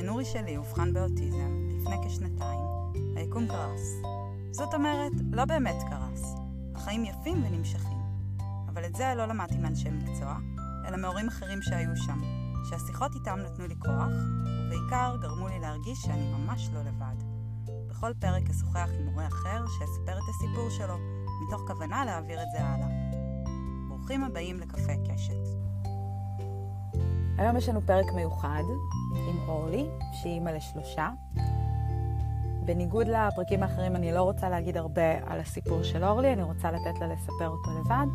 כשנורי שלי אובחן באוטיזם לפני כשנתיים, היקום קרס. זאת אומרת, לא באמת קרס. החיים יפים ונמשכים. אבל את זה לא למדתי מאנשי מקצוע, אלא מהורים אחרים שהיו שם, שהשיחות איתם נתנו לי כוח, ובעיקר גרמו לי להרגיש שאני ממש לא לבד. בכל פרק אשוחח עם מורה אחר שיספר את הסיפור שלו, מתוך כוונה להעביר את זה הלאה. ברוכים הבאים לקפה קשת. היום יש לנו פרק מיוחד עם אורלי, שהיא אימא לשלושה. בניגוד לפרקים האחרים, אני לא רוצה להגיד הרבה על הסיפור של אורלי, אני רוצה לתת לה לספר אותו לבד,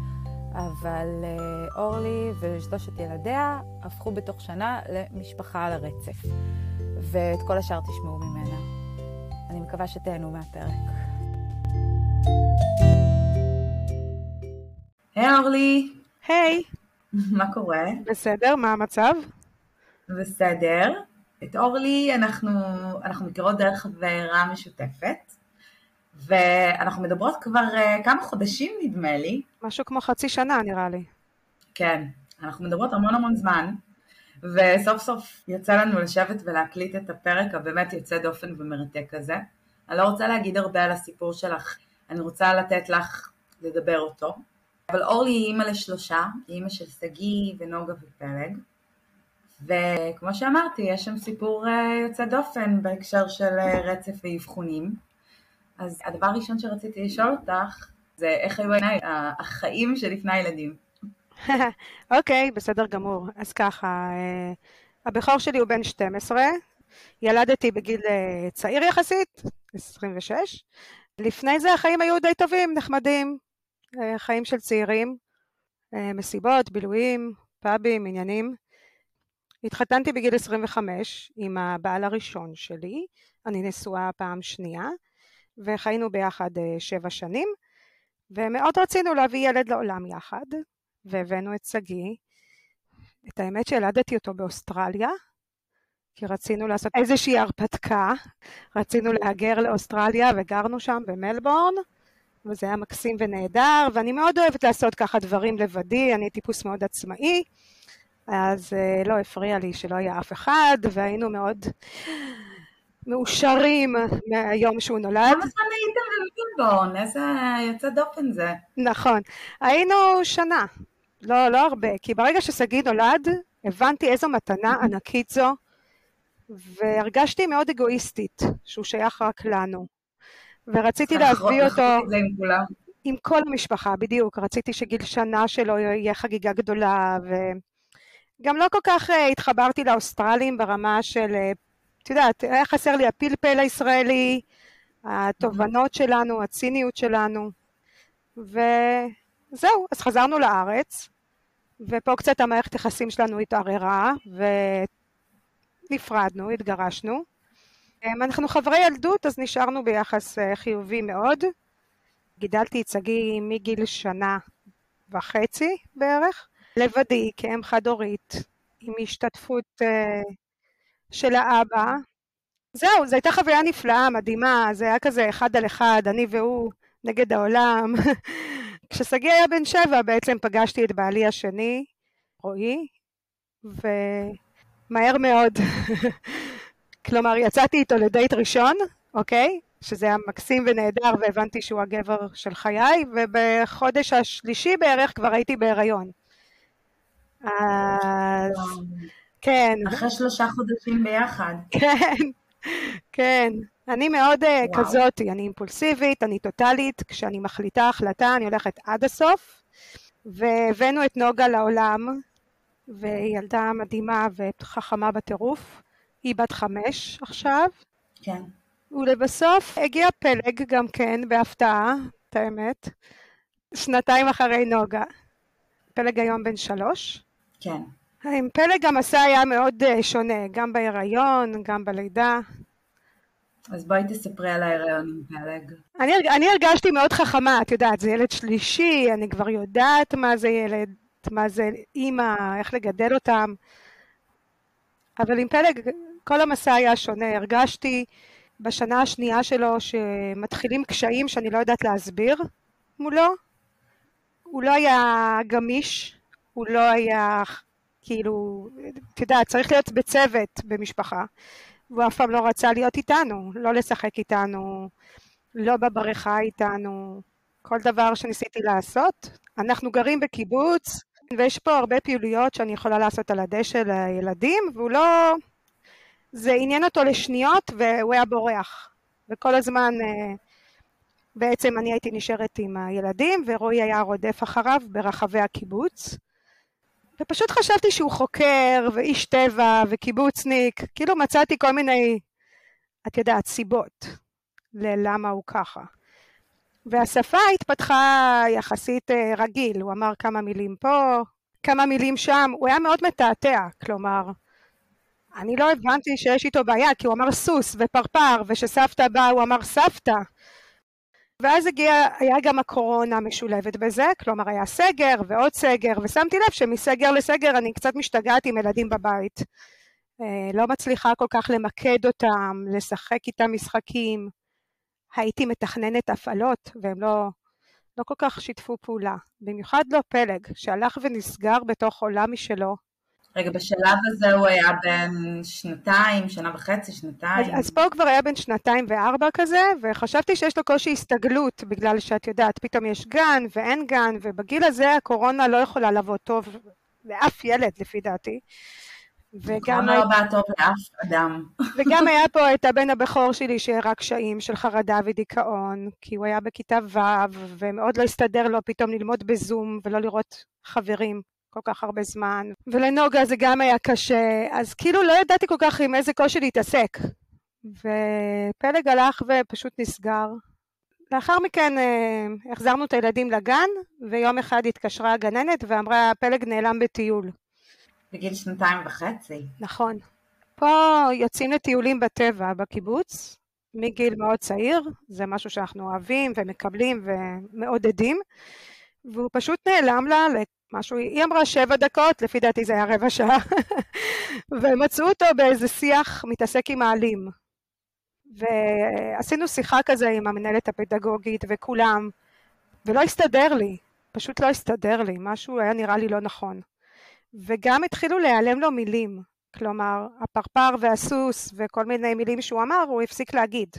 אבל uh, אורלי ושלושת ילדיה הפכו בתוך שנה למשפחה על הרצף, ואת כל השאר תשמעו ממנה. אני מקווה שתהנו מהפרק. היי hey, אורלי. היי. Hey. מה קורה? בסדר, מה המצב? בסדר. את אורלי אנחנו, אנחנו מכירות דרך חברה משותפת, ואנחנו מדברות כבר uh, כמה חודשים נדמה לי. משהו כמו חצי שנה נראה לי. כן, אנחנו מדברות המון המון זמן, וסוף סוף יצא לנו לשבת ולהקליט את הפרק הבאמת יוצא דופן ומרתק הזה. אני לא רוצה להגיד הרבה על הסיפור שלך, אני רוצה לתת לך לדבר אותו. אבל אורלי היא אימא לשלושה, היא אימא של שגיא ונוגה ופלג. וכמו שאמרתי, יש שם סיפור אה, יוצא דופן בהקשר של אה, רצף ואבחונים. אז הדבר הראשון שרציתי לשאול אותך, זה איך היו עיניי החיים שלפני הילדים. אוקיי, okay, בסדר גמור. אז ככה, אה, הבכור שלי הוא בן 12, ילדתי בגיל צעיר יחסית, 26. לפני זה החיים היו די טובים, נחמדים, חיים של צעירים, מסיבות, בילויים, פאבים, עניינים. התחתנתי בגיל 25 עם הבעל הראשון שלי, אני נשואה פעם שנייה, וחיינו ביחד אה, שבע שנים, ומאוד רצינו להביא ילד לעולם יחד, והבאנו את שגיא. את האמת שילדתי אותו באוסטרליה, כי רצינו לעשות איזושהי הרפתקה, רצינו להגר לאוסטרליה וגרנו שם במלבורן, וזה היה מקסים ונהדר, ואני מאוד אוהבת לעשות ככה דברים לבדי, אני טיפוס מאוד עצמאי. אז אה, לא הפריע לי שלא היה אף אחד, והיינו מאוד מאושרים מהיום שהוא נולד. כמה זמן הייתם במילבורן? איזה יוצא דופן זה. נכון. היינו שנה, לא, לא הרבה, כי ברגע ששגיא נולד, הבנתי איזו מתנה ענקית זו, והרגשתי מאוד אגואיסטית, שהוא שייך רק לנו. ורציתי להביא אותו... עם כל המשפחה, בדיוק. רציתי שגיל שנה שלו יהיה חגיגה גדולה, ו... גם לא כל כך uh, התחברתי לאוסטרלים ברמה של, uh, את יודעת, היה חסר לי הפלפל הישראלי, התובנות שלנו, הציניות שלנו, וזהו, אז חזרנו לארץ, ופה קצת המערכת יחסים שלנו התערערה, ונפרדנו, התגרשנו. Um, אנחנו חברי ילדות, אז נשארנו ביחס uh, חיובי מאוד. גידלתי את שגיא מגיל שנה וחצי בערך. לבדי כאם חד-הורית, עם השתתפות uh, של האבא. זהו, זו הייתה חוויה נפלאה, מדהימה, זה היה כזה אחד על אחד, אני והוא נגד העולם. כששגיא היה בן שבע בעצם פגשתי את בעלי השני, רועי, ומהר מאוד, כלומר יצאתי איתו לדייט ראשון, אוקיי? שזה היה מקסים ונהדר והבנתי שהוא הגבר של חיי, ובחודש השלישי בערך כבר הייתי בהיריון. אז כן. אחרי שלושה חודשים ביחד. כן, כן. אני מאוד uh, כזאתי, אני אימפולסיבית, אני טוטאלית, כשאני מחליטה החלטה אני הולכת עד הסוף, והבאנו את נוגה לעולם, והיא ילדה מדהימה וחכמה בטירוף, היא בת חמש עכשיו. כן. ולבסוף הגיע פלג גם כן, בהפתעה, את האמת, שנתיים אחרי נוגה. פלג היום בן שלוש. כן. עם פלג המסע היה מאוד אה, שונה, גם בהיריון, גם בלידה. אז בואי תספרי על ההיריון עם פלג. אני, אני הרגשתי מאוד חכמה, את יודעת, זה ילד שלישי, אני כבר יודעת מה זה ילד, מה זה אימא, איך לגדל אותם. אבל עם פלג כל המסע היה שונה, הרגשתי בשנה השנייה שלו שמתחילים קשיים שאני לא יודעת להסביר מולו. הוא לא היה גמיש, הוא לא היה, כאילו, את יודעת, צריך להיות בצוות במשפחה. והוא אף פעם לא רצה להיות איתנו, לא לשחק איתנו, לא בבריכה איתנו, כל דבר שניסיתי לעשות. אנחנו גרים בקיבוץ, ויש פה הרבה פעילויות שאני יכולה לעשות על הדשא לילדים, והוא לא... זה עניין אותו לשניות והוא היה בורח. וכל הזמן אה, בעצם אני הייתי נשארת עם הילדים ורועי היה רודף אחריו ברחבי הקיבוץ. ופשוט חשבתי שהוא חוקר ואיש טבע וקיבוצניק, כאילו מצאתי כל מיני, את יודעת, סיבות ללמה הוא ככה. והשפה התפתחה יחסית אה, רגיל, הוא אמר כמה מילים פה, כמה מילים שם, הוא היה מאוד מתעתע, כלומר, אני לא הבנתי שיש איתו בעיה, כי הוא אמר סוס ופרפר, ושסבתא באה הוא אמר סבתא. ואז הגיע, היה גם הקורונה משולבת בזה, כלומר היה סגר ועוד סגר, ושמתי לב שמסגר לסגר אני קצת משתגעת עם ילדים בבית. אה, לא מצליחה כל כך למקד אותם, לשחק איתם משחקים. הייתי מתכננת הפעלות, והם לא, לא כל כך שיתפו פעולה. במיוחד לא פלג, שהלך ונסגר בתוך עולם משלו, רגע, בשלב הזה הוא היה בן שנתיים, שנה וחצי, שנתיים. אז, אז פה הוא כבר היה בן שנתיים וארבע כזה, וחשבתי שיש לו קושי הסתגלות, בגלל שאת יודעת, פתאום יש גן ואין גן, ובגיל הזה הקורונה לא יכולה לבוא טוב לאף ילד, לפי דעתי. וגם... לא בא טוב לאף אדם. וגם היה פה את הבן הבכור שלי שהראה קשיים של חרדה ודיכאון, כי הוא היה בכיתה ו', ומאוד לא הסתדר לו פתאום ללמוד בזום ולא לראות חברים. כל כך הרבה זמן, ולנוגה זה גם היה קשה, אז כאילו לא ידעתי כל כך עם איזה קושי להתעסק. ופלג הלך ופשוט נסגר. לאחר מכן אה, החזרנו את הילדים לגן, ויום אחד התקשרה הגננת ואמרה, פלג נעלם בטיול. בגיל שנתיים וחצי. נכון. פה יוצאים לטיולים בטבע בקיבוץ, מגיל מאוד צעיר, זה משהו שאנחנו אוהבים ומקבלים ומעודדים, והוא פשוט נעלם לה משהו, היא אמרה שבע דקות, לפי דעתי זה היה רבע שעה, ומצאו אותו באיזה שיח מתעסק עם העלים. ועשינו שיחה כזה עם המנהלת הפדגוגית וכולם, ולא הסתדר לי, פשוט לא הסתדר לי, משהו היה נראה לי לא נכון. וגם התחילו להיעלם לו מילים, כלומר, הפרפר והסוס וכל מיני מילים שהוא אמר, הוא הפסיק להגיד.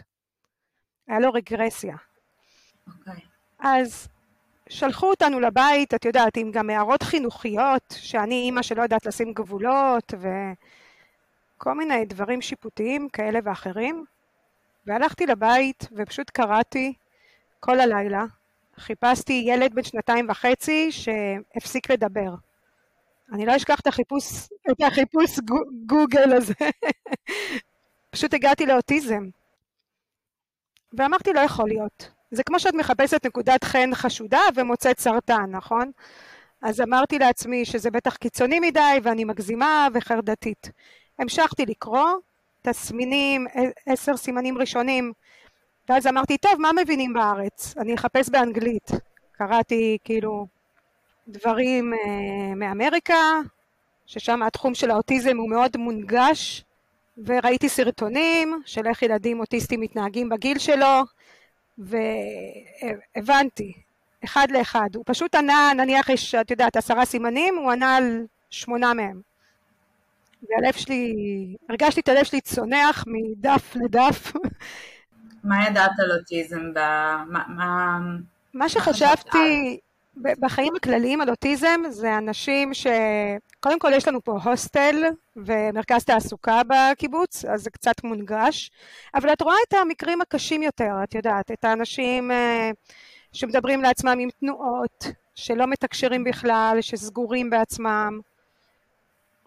היה לו רגרסיה. אוקיי. Okay. אז שלחו אותנו לבית, את יודעת, עם גם הערות חינוכיות, שאני אימא שלא יודעת לשים גבולות, וכל מיני דברים שיפוטיים כאלה ואחרים. והלכתי לבית ופשוט קראתי כל הלילה. חיפשתי ילד בן שנתיים וחצי שהפסיק לדבר. אני לא אשכח את החיפוש, את החיפוש גוגל הזה. פשוט הגעתי לאוטיזם. ואמרתי, לא יכול להיות. זה כמו שאת מחפשת נקודת חן חשודה ומוצאת סרטן, נכון? אז אמרתי לעצמי שזה בטח קיצוני מדי ואני מגזימה וחרדתית. המשכתי לקרוא, תסמינים, עשר סימנים ראשונים, ואז אמרתי, טוב, מה מבינים בארץ? אני אחפש באנגלית. קראתי כאילו דברים אה, מאמריקה, ששם התחום של האוטיזם הוא מאוד מונגש, וראיתי סרטונים של איך ילדים אוטיסטים מתנהגים בגיל שלו, והבנתי, אחד לאחד. הוא פשוט ענה, נניח יש, את יודעת, עשרה סימנים, הוא ענה על שמונה מהם. והלב שלי, הרגשתי את הלב שלי צונח מדף לדף. מה ידעת על אוטיזם? מה, מה... מה שחשבתי בחיים הכלליים על אוטיזם זה אנשים ש... קודם כל יש לנו פה הוסטל ומרכז תעסוקה בקיבוץ, אז זה קצת מונגש, אבל את רואה את המקרים הקשים יותר, את יודעת, את האנשים אה, שמדברים לעצמם עם תנועות, שלא מתקשרים בכלל, שסגורים בעצמם,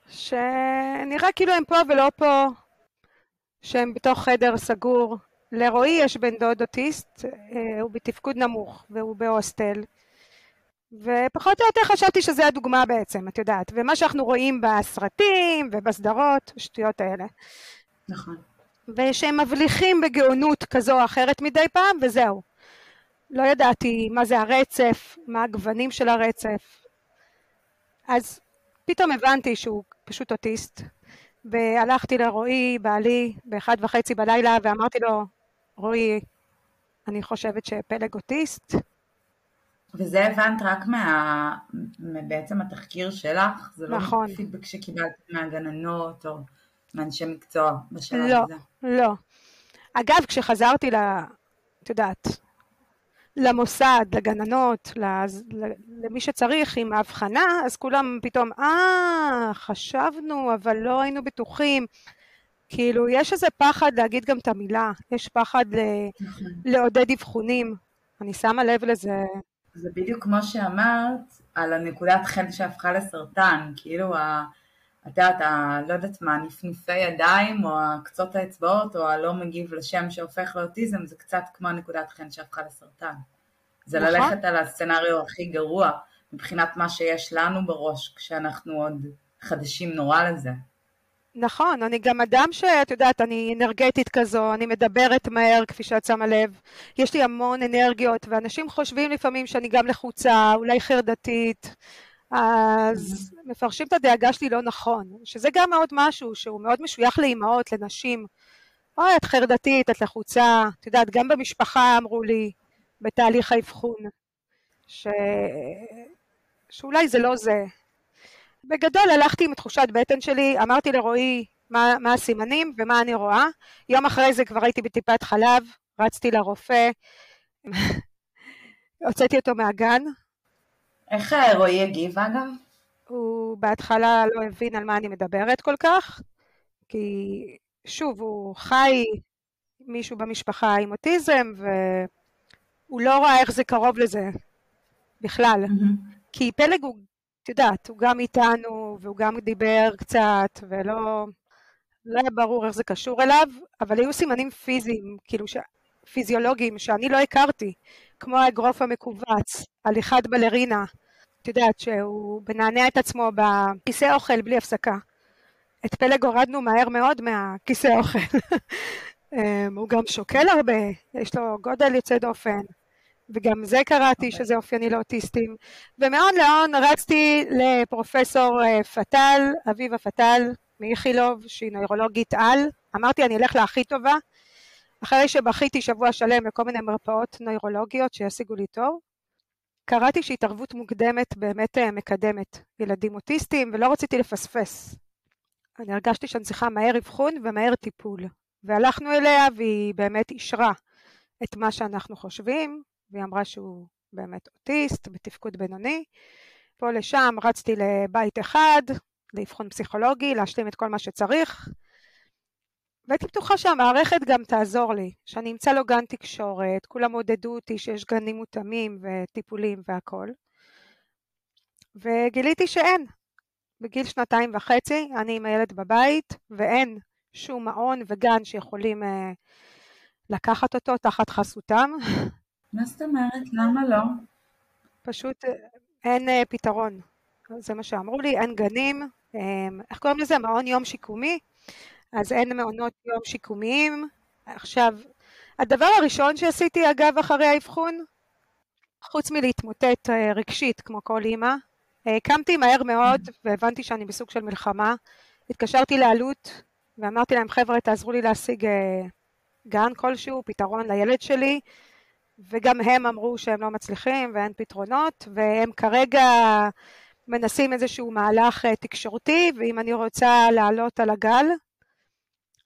שנראה כאילו הם פה ולא פה, שהם בתוך חדר סגור. לרועי יש בן דוד אוטיסט, אה, הוא בתפקוד נמוך והוא בהוסטל. ופחות או יותר חשבתי שזה הדוגמה בעצם, את יודעת, ומה שאנחנו רואים בסרטים ובסדרות, השטויות האלה. נכון. ושהם מבליחים בגאונות כזו או אחרת מדי פעם, וזהו. לא ידעתי מה זה הרצף, מה הגוונים של הרצף. אז פתאום הבנתי שהוא פשוט אוטיסט, והלכתי לרועי, בעלי, באחד וחצי בלילה, ואמרתי לו, רועי, אני חושבת שפלג אוטיסט, וזה הבנת רק מה... בעצם התחקיר שלך? זה נכון. לא פידבק שקיבלת מהגננות או... מאנשי מקצוע בשלב לא, הזה. לא. אגב, כשחזרתי ל... את יודעת, למוסד, לגננות, למי שצריך עם ההבחנה, אז כולם פתאום, אה, חשבנו, אבל לא היינו בטוחים. כאילו, יש איזה פחד להגיד גם את המילה, יש פחד ל... נכון. לעודד אבחונים. אני שמה לב לזה. זה בדיוק כמו שאמרת על הנקודת חן שהפכה לסרטן, כאילו, ה... את יודעת, ה... לא יודעת מה, נפנופי ידיים, או קצות האצבעות, או הלא מגיב לשם שהופך לאוטיזם, זה קצת כמו הנקודת חן שהפכה לסרטן. זה נכון. ללכת על הסצנריו הכי גרוע, מבחינת מה שיש לנו בראש, כשאנחנו עוד חדשים נורא לזה. נכון, אני גם אדם שאת יודעת, אני אנרגטית כזו, אני מדברת מהר, כפי שאת שמה לב. יש לי המון אנרגיות, ואנשים חושבים לפעמים שאני גם לחוצה, אולי חרדתית, אז. מפרשים את הדאגה שלי לא נכון, שזה גם מאוד משהו שהוא מאוד משוייך לאימהות, לנשים. אוי, את חרדתית, את לחוצה. את יודעת, גם במשפחה אמרו לי, בתהליך האבחון, ש... שאולי זה לא זה. בגדול הלכתי עם תחושת בטן שלי, אמרתי לרועי מה, מה הסימנים ומה אני רואה. יום אחרי זה כבר הייתי בטיפת חלב, רצתי לרופא, הוצאתי אותו מהגן. איך רועי הגיב אגב? הוא בהתחלה לא הבין על מה אני מדברת כל כך, כי שוב, הוא חי מישהו במשפחה עם אוטיזם, והוא לא ראה איך זה קרוב לזה בכלל. Mm-hmm. כי פלג הוא יודעת, הוא גם איתנו, והוא גם דיבר קצת, ולא לא היה ברור איך זה קשור אליו, אבל היו סימנים פיזיים, כאילו, ש... פיזיולוגיים, שאני לא הכרתי, כמו האגרוף המכווץ, הליכת בלרינה, את יודעת, שהוא מנענע את עצמו בכיסא אוכל בלי הפסקה. את פלג הורדנו מהר מאוד מהכיסא אוכל. אמ, הוא גם שוקל הרבה, יש לו גודל יוצא דופן. וגם זה קראתי okay. אוקיי. שזה אופייני לאוטיסטים. ומהון להון רצתי לפרופסור אה, פטל, אביבה פטל מאיכילוב, שהיא נוירולוגית על. אמרתי, אני אלך להכי טובה. אחרי שבכיתי שבוע שלם לכל מיני מרפאות נוירולוגיות שישיגו לי תור, קראתי שהתערבות מוקדמת באמת אה, מקדמת ילדים אוטיסטים, ולא רציתי לפספס. אני הרגשתי שאני צריכה מהר אבחון ומהר טיפול. והלכנו אליה והיא באמת אישרה את מה שאנחנו חושבים, והיא אמרה שהוא באמת אוטיסט, בתפקוד בינוני. פה לשם רצתי לבית אחד, לאבחון פסיכולוגי, להשלים את כל מה שצריך. והייתי בטוחה שהמערכת גם תעזור לי, שאני אמצא לו גן תקשורת, כולם עודדו אותי שיש גנים מותאמים וטיפולים והכול. וגיליתי שאין. בגיל שנתיים וחצי אני עם הילד בבית, ואין שום מעון וגן שיכולים uh, לקחת אותו תחת חסותם. מה זאת אומרת? למה לא? פשוט אה, אין אה, פתרון. זה מה שאמרו לי, אין גנים, אמ, איך קוראים לזה? מעון יום שיקומי? אז אין מעונות יום שיקומיים. עכשיו, הדבר הראשון שעשיתי, אגב, אחרי האבחון, חוץ מלהתמוטט אה, רגשית, כמו כל אימא, קמתי מהר מאוד והבנתי שאני בסוג של מלחמה. התקשרתי לאלו"ט ואמרתי להם, חבר'ה, תעזרו לי להשיג גן כלשהו, פתרון לילד שלי. וגם הם אמרו שהם לא מצליחים ואין פתרונות, והם כרגע מנסים איזשהו מהלך אה, תקשורתי, ואם אני רוצה לעלות על הגל,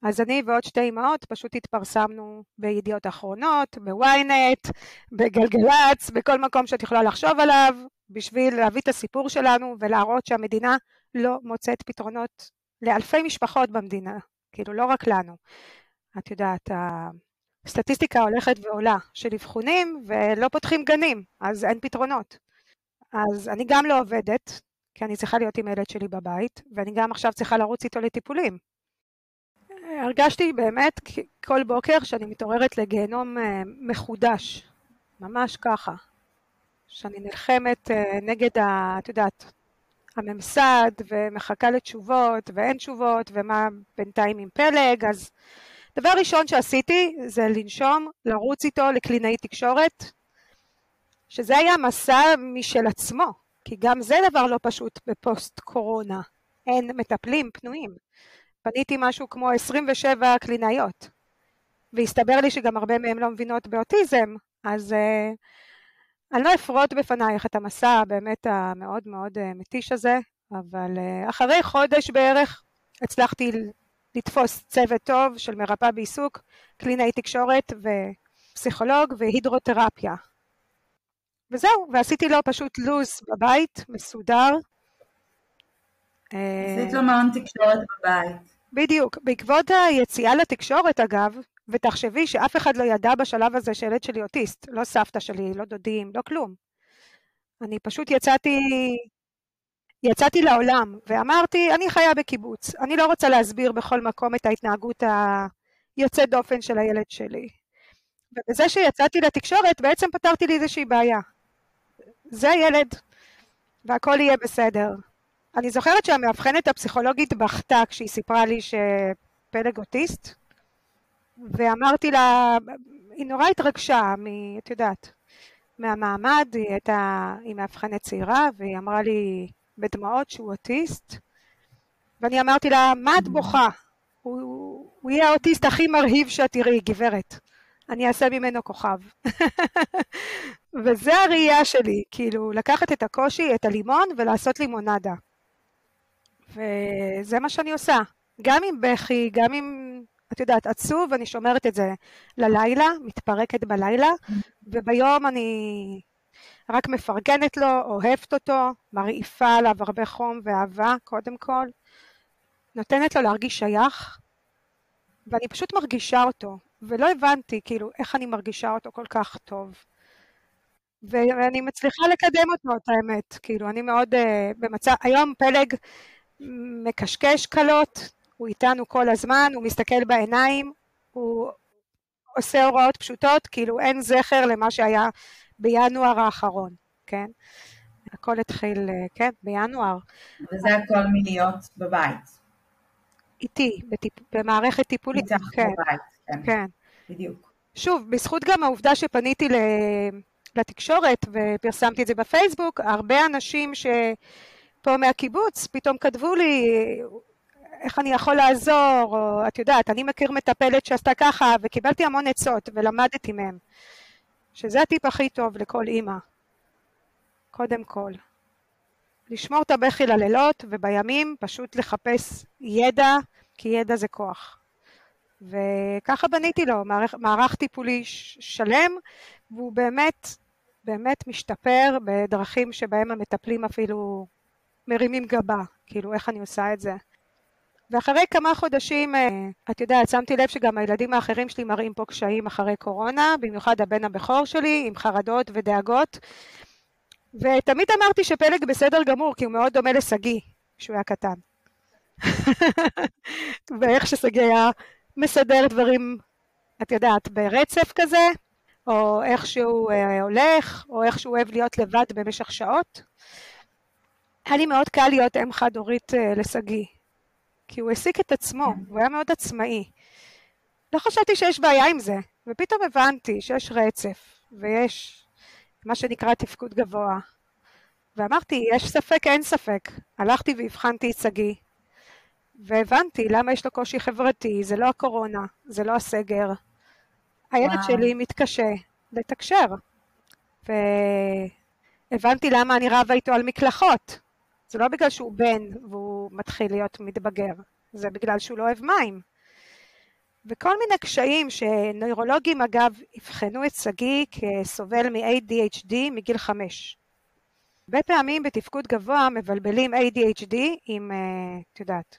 אז אני ועוד שתי אמהות פשוט התפרסמנו בידיעות אחרונות, בוויינט, בגלגלצ, בכל מקום שאת יכולה לחשוב עליו, בשביל להביא את הסיפור שלנו ולהראות שהמדינה לא מוצאת פתרונות לאלפי משפחות במדינה, כאילו לא רק לנו. את יודעת, סטטיסטיקה הולכת ועולה של אבחונים ולא פותחים גנים, אז אין פתרונות. אז אני גם לא עובדת, כי אני צריכה להיות עם הילד שלי בבית, ואני גם עכשיו צריכה לרוץ איתו לטיפולים. הרגשתי באמת כל בוקר שאני מתעוררת לגיהנום אה, מחודש, ממש ככה. שאני נלחמת אה, נגד, ה, את יודעת, הממסד, ומחכה לתשובות, ואין תשובות, ומה בינתיים עם פלג, אז דבר ראשון שעשיתי זה לנשום, לרוץ איתו לקלינאי תקשורת, שזה היה מסע משל עצמו, כי גם זה דבר לא פשוט בפוסט קורונה, אין מטפלים פנויים. פניתי משהו כמו 27 קלינאיות, והסתבר לי שגם הרבה מהן לא מבינות באוטיזם, אז uh, אני לא אפרוט בפנייך את המסע הבאמת המאוד מאוד uh, מתיש הזה, אבל uh, אחרי חודש בערך הצלחתי לתפוס צוות טוב של מרפאה בעיסוק, קלינאי תקשורת ופסיכולוג והידרותרפיה. וזהו, ועשיתי לו פשוט לו"ז בבית, מסודר. עשית לו מעון תקשורת בבית. בדיוק. בעקבות היציאה לתקשורת, אגב, ותחשבי שאף אחד לא ידע בשלב הזה שילד שלי אוטיסט, לא סבתא שלי, לא דודים, לא כלום. אני פשוט יצאתי, יצאתי לעולם ואמרתי, אני חיה בקיבוץ, אני לא רוצה להסביר בכל מקום את ההתנהגות היוצאת דופן של הילד שלי. ובזה שיצאתי לתקשורת בעצם פתרתי לי איזושהי בעיה. זה הילד, והכל יהיה בסדר. אני זוכרת שהמאבחנת הפסיכולוגית בכתה כשהיא סיפרה לי שפלג אוטיסט, ואמרתי לה, היא נורא התרגשה, מ, את יודעת, מהמעמד, היא הייתה, היא מאבחנת צעירה, והיא אמרה לי בדמעות שהוא אוטיסט, ואני אמרתי לה, מה את בוכה? הוא, הוא יהיה האוטיסט הכי מרהיב שאת תראי, גברת. אני אעשה ממנו כוכב. וזה הראייה שלי, כאילו, לקחת את הקושי, את הלימון, ולעשות לימונדה. וזה מה שאני עושה. גם עם בכי, גם עם, את יודעת, עצוב, אני שומרת את זה ללילה, מתפרקת בלילה, וביום אני רק מפרגנת לו, אוהבת אותו, מרעיפה עליו הרבה חום ואהבה, קודם כל. נותנת לו להרגיש שייך, ואני פשוט מרגישה אותו, ולא הבנתי, כאילו, איך אני מרגישה אותו כל כך טוב. ואני מצליחה לקדם אותו, את האמת. כאילו, אני מאוד uh, במצב... היום פלג מקשקש קלות, הוא איתנו כל הזמן, הוא מסתכל בעיניים, הוא עושה הוראות פשוטות, כאילו אין זכר למה שהיה בינואר האחרון, כן? הכל התחיל, אה, כן, בינואר. וזה הכל מלהיות בבית. איתי, בטיפ, במערכת טיפולית. איתך כן, בבית, כן. כן. בדיוק. שוב, בזכות גם העובדה שפניתי ל... לתקשורת ופרסמתי את זה בפייסבוק, הרבה אנשים שפה מהקיבוץ פתאום כתבו לי איך אני יכול לעזור, או את יודעת, אני מכיר מטפלת שעשתה ככה, וקיבלתי המון עצות ולמדתי מהם. שזה הטיפ הכי טוב לכל אימא, קודם כל. לשמור את הבכי ללילות, ובימים פשוט לחפש ידע, כי ידע זה כוח. וככה בניתי לו מערך, מערך טיפולי שלם, והוא באמת, באמת משתפר בדרכים שבהם המטפלים אפילו מרימים גבה, כאילו איך אני עושה את זה. ואחרי כמה חודשים, אה, את יודעת, שמתי לב שגם הילדים האחרים שלי מראים פה קשיים אחרי קורונה, במיוחד הבן הבכור שלי, עם חרדות ודאגות. ותמיד אמרתי שפלג בסדר גמור, כי הוא מאוד דומה לשגיא, כשהוא היה קטן. ואיך ששגיא היה מסדר דברים, את יודעת, ברצף כזה, או איך שהוא אה, הולך, או איך שהוא אוהב להיות לבד במשך שעות. היה לי מאוד קל להיות אם חד-הורית אה, לשגיא, כי הוא העסיק את עצמו. הוא היה מאוד עצמאי. לא חשבתי שיש בעיה עם זה, ופתאום הבנתי שיש רצף, ויש מה שנקרא תפקוד גבוה. ואמרתי, יש ספק, אין ספק. הלכתי והבחנתי את שגיא, והבנתי למה יש לו קושי חברתי, זה לא הקורונה, זה לא הסגר. הילד וואו. שלי מתקשה לתקשר. והבנתי למה אני רבה איתו על מקלחות. זה לא בגלל שהוא בן והוא מתחיל להיות מתבגר, זה בגלל שהוא לא אוהב מים. וכל מיני קשיים שנוירולוגים אגב אבחנו את שגיא כסובל מ-ADHD מגיל חמש. הרבה פעמים בתפקוד גבוה מבלבלים ADHD עם, אה, את יודעת,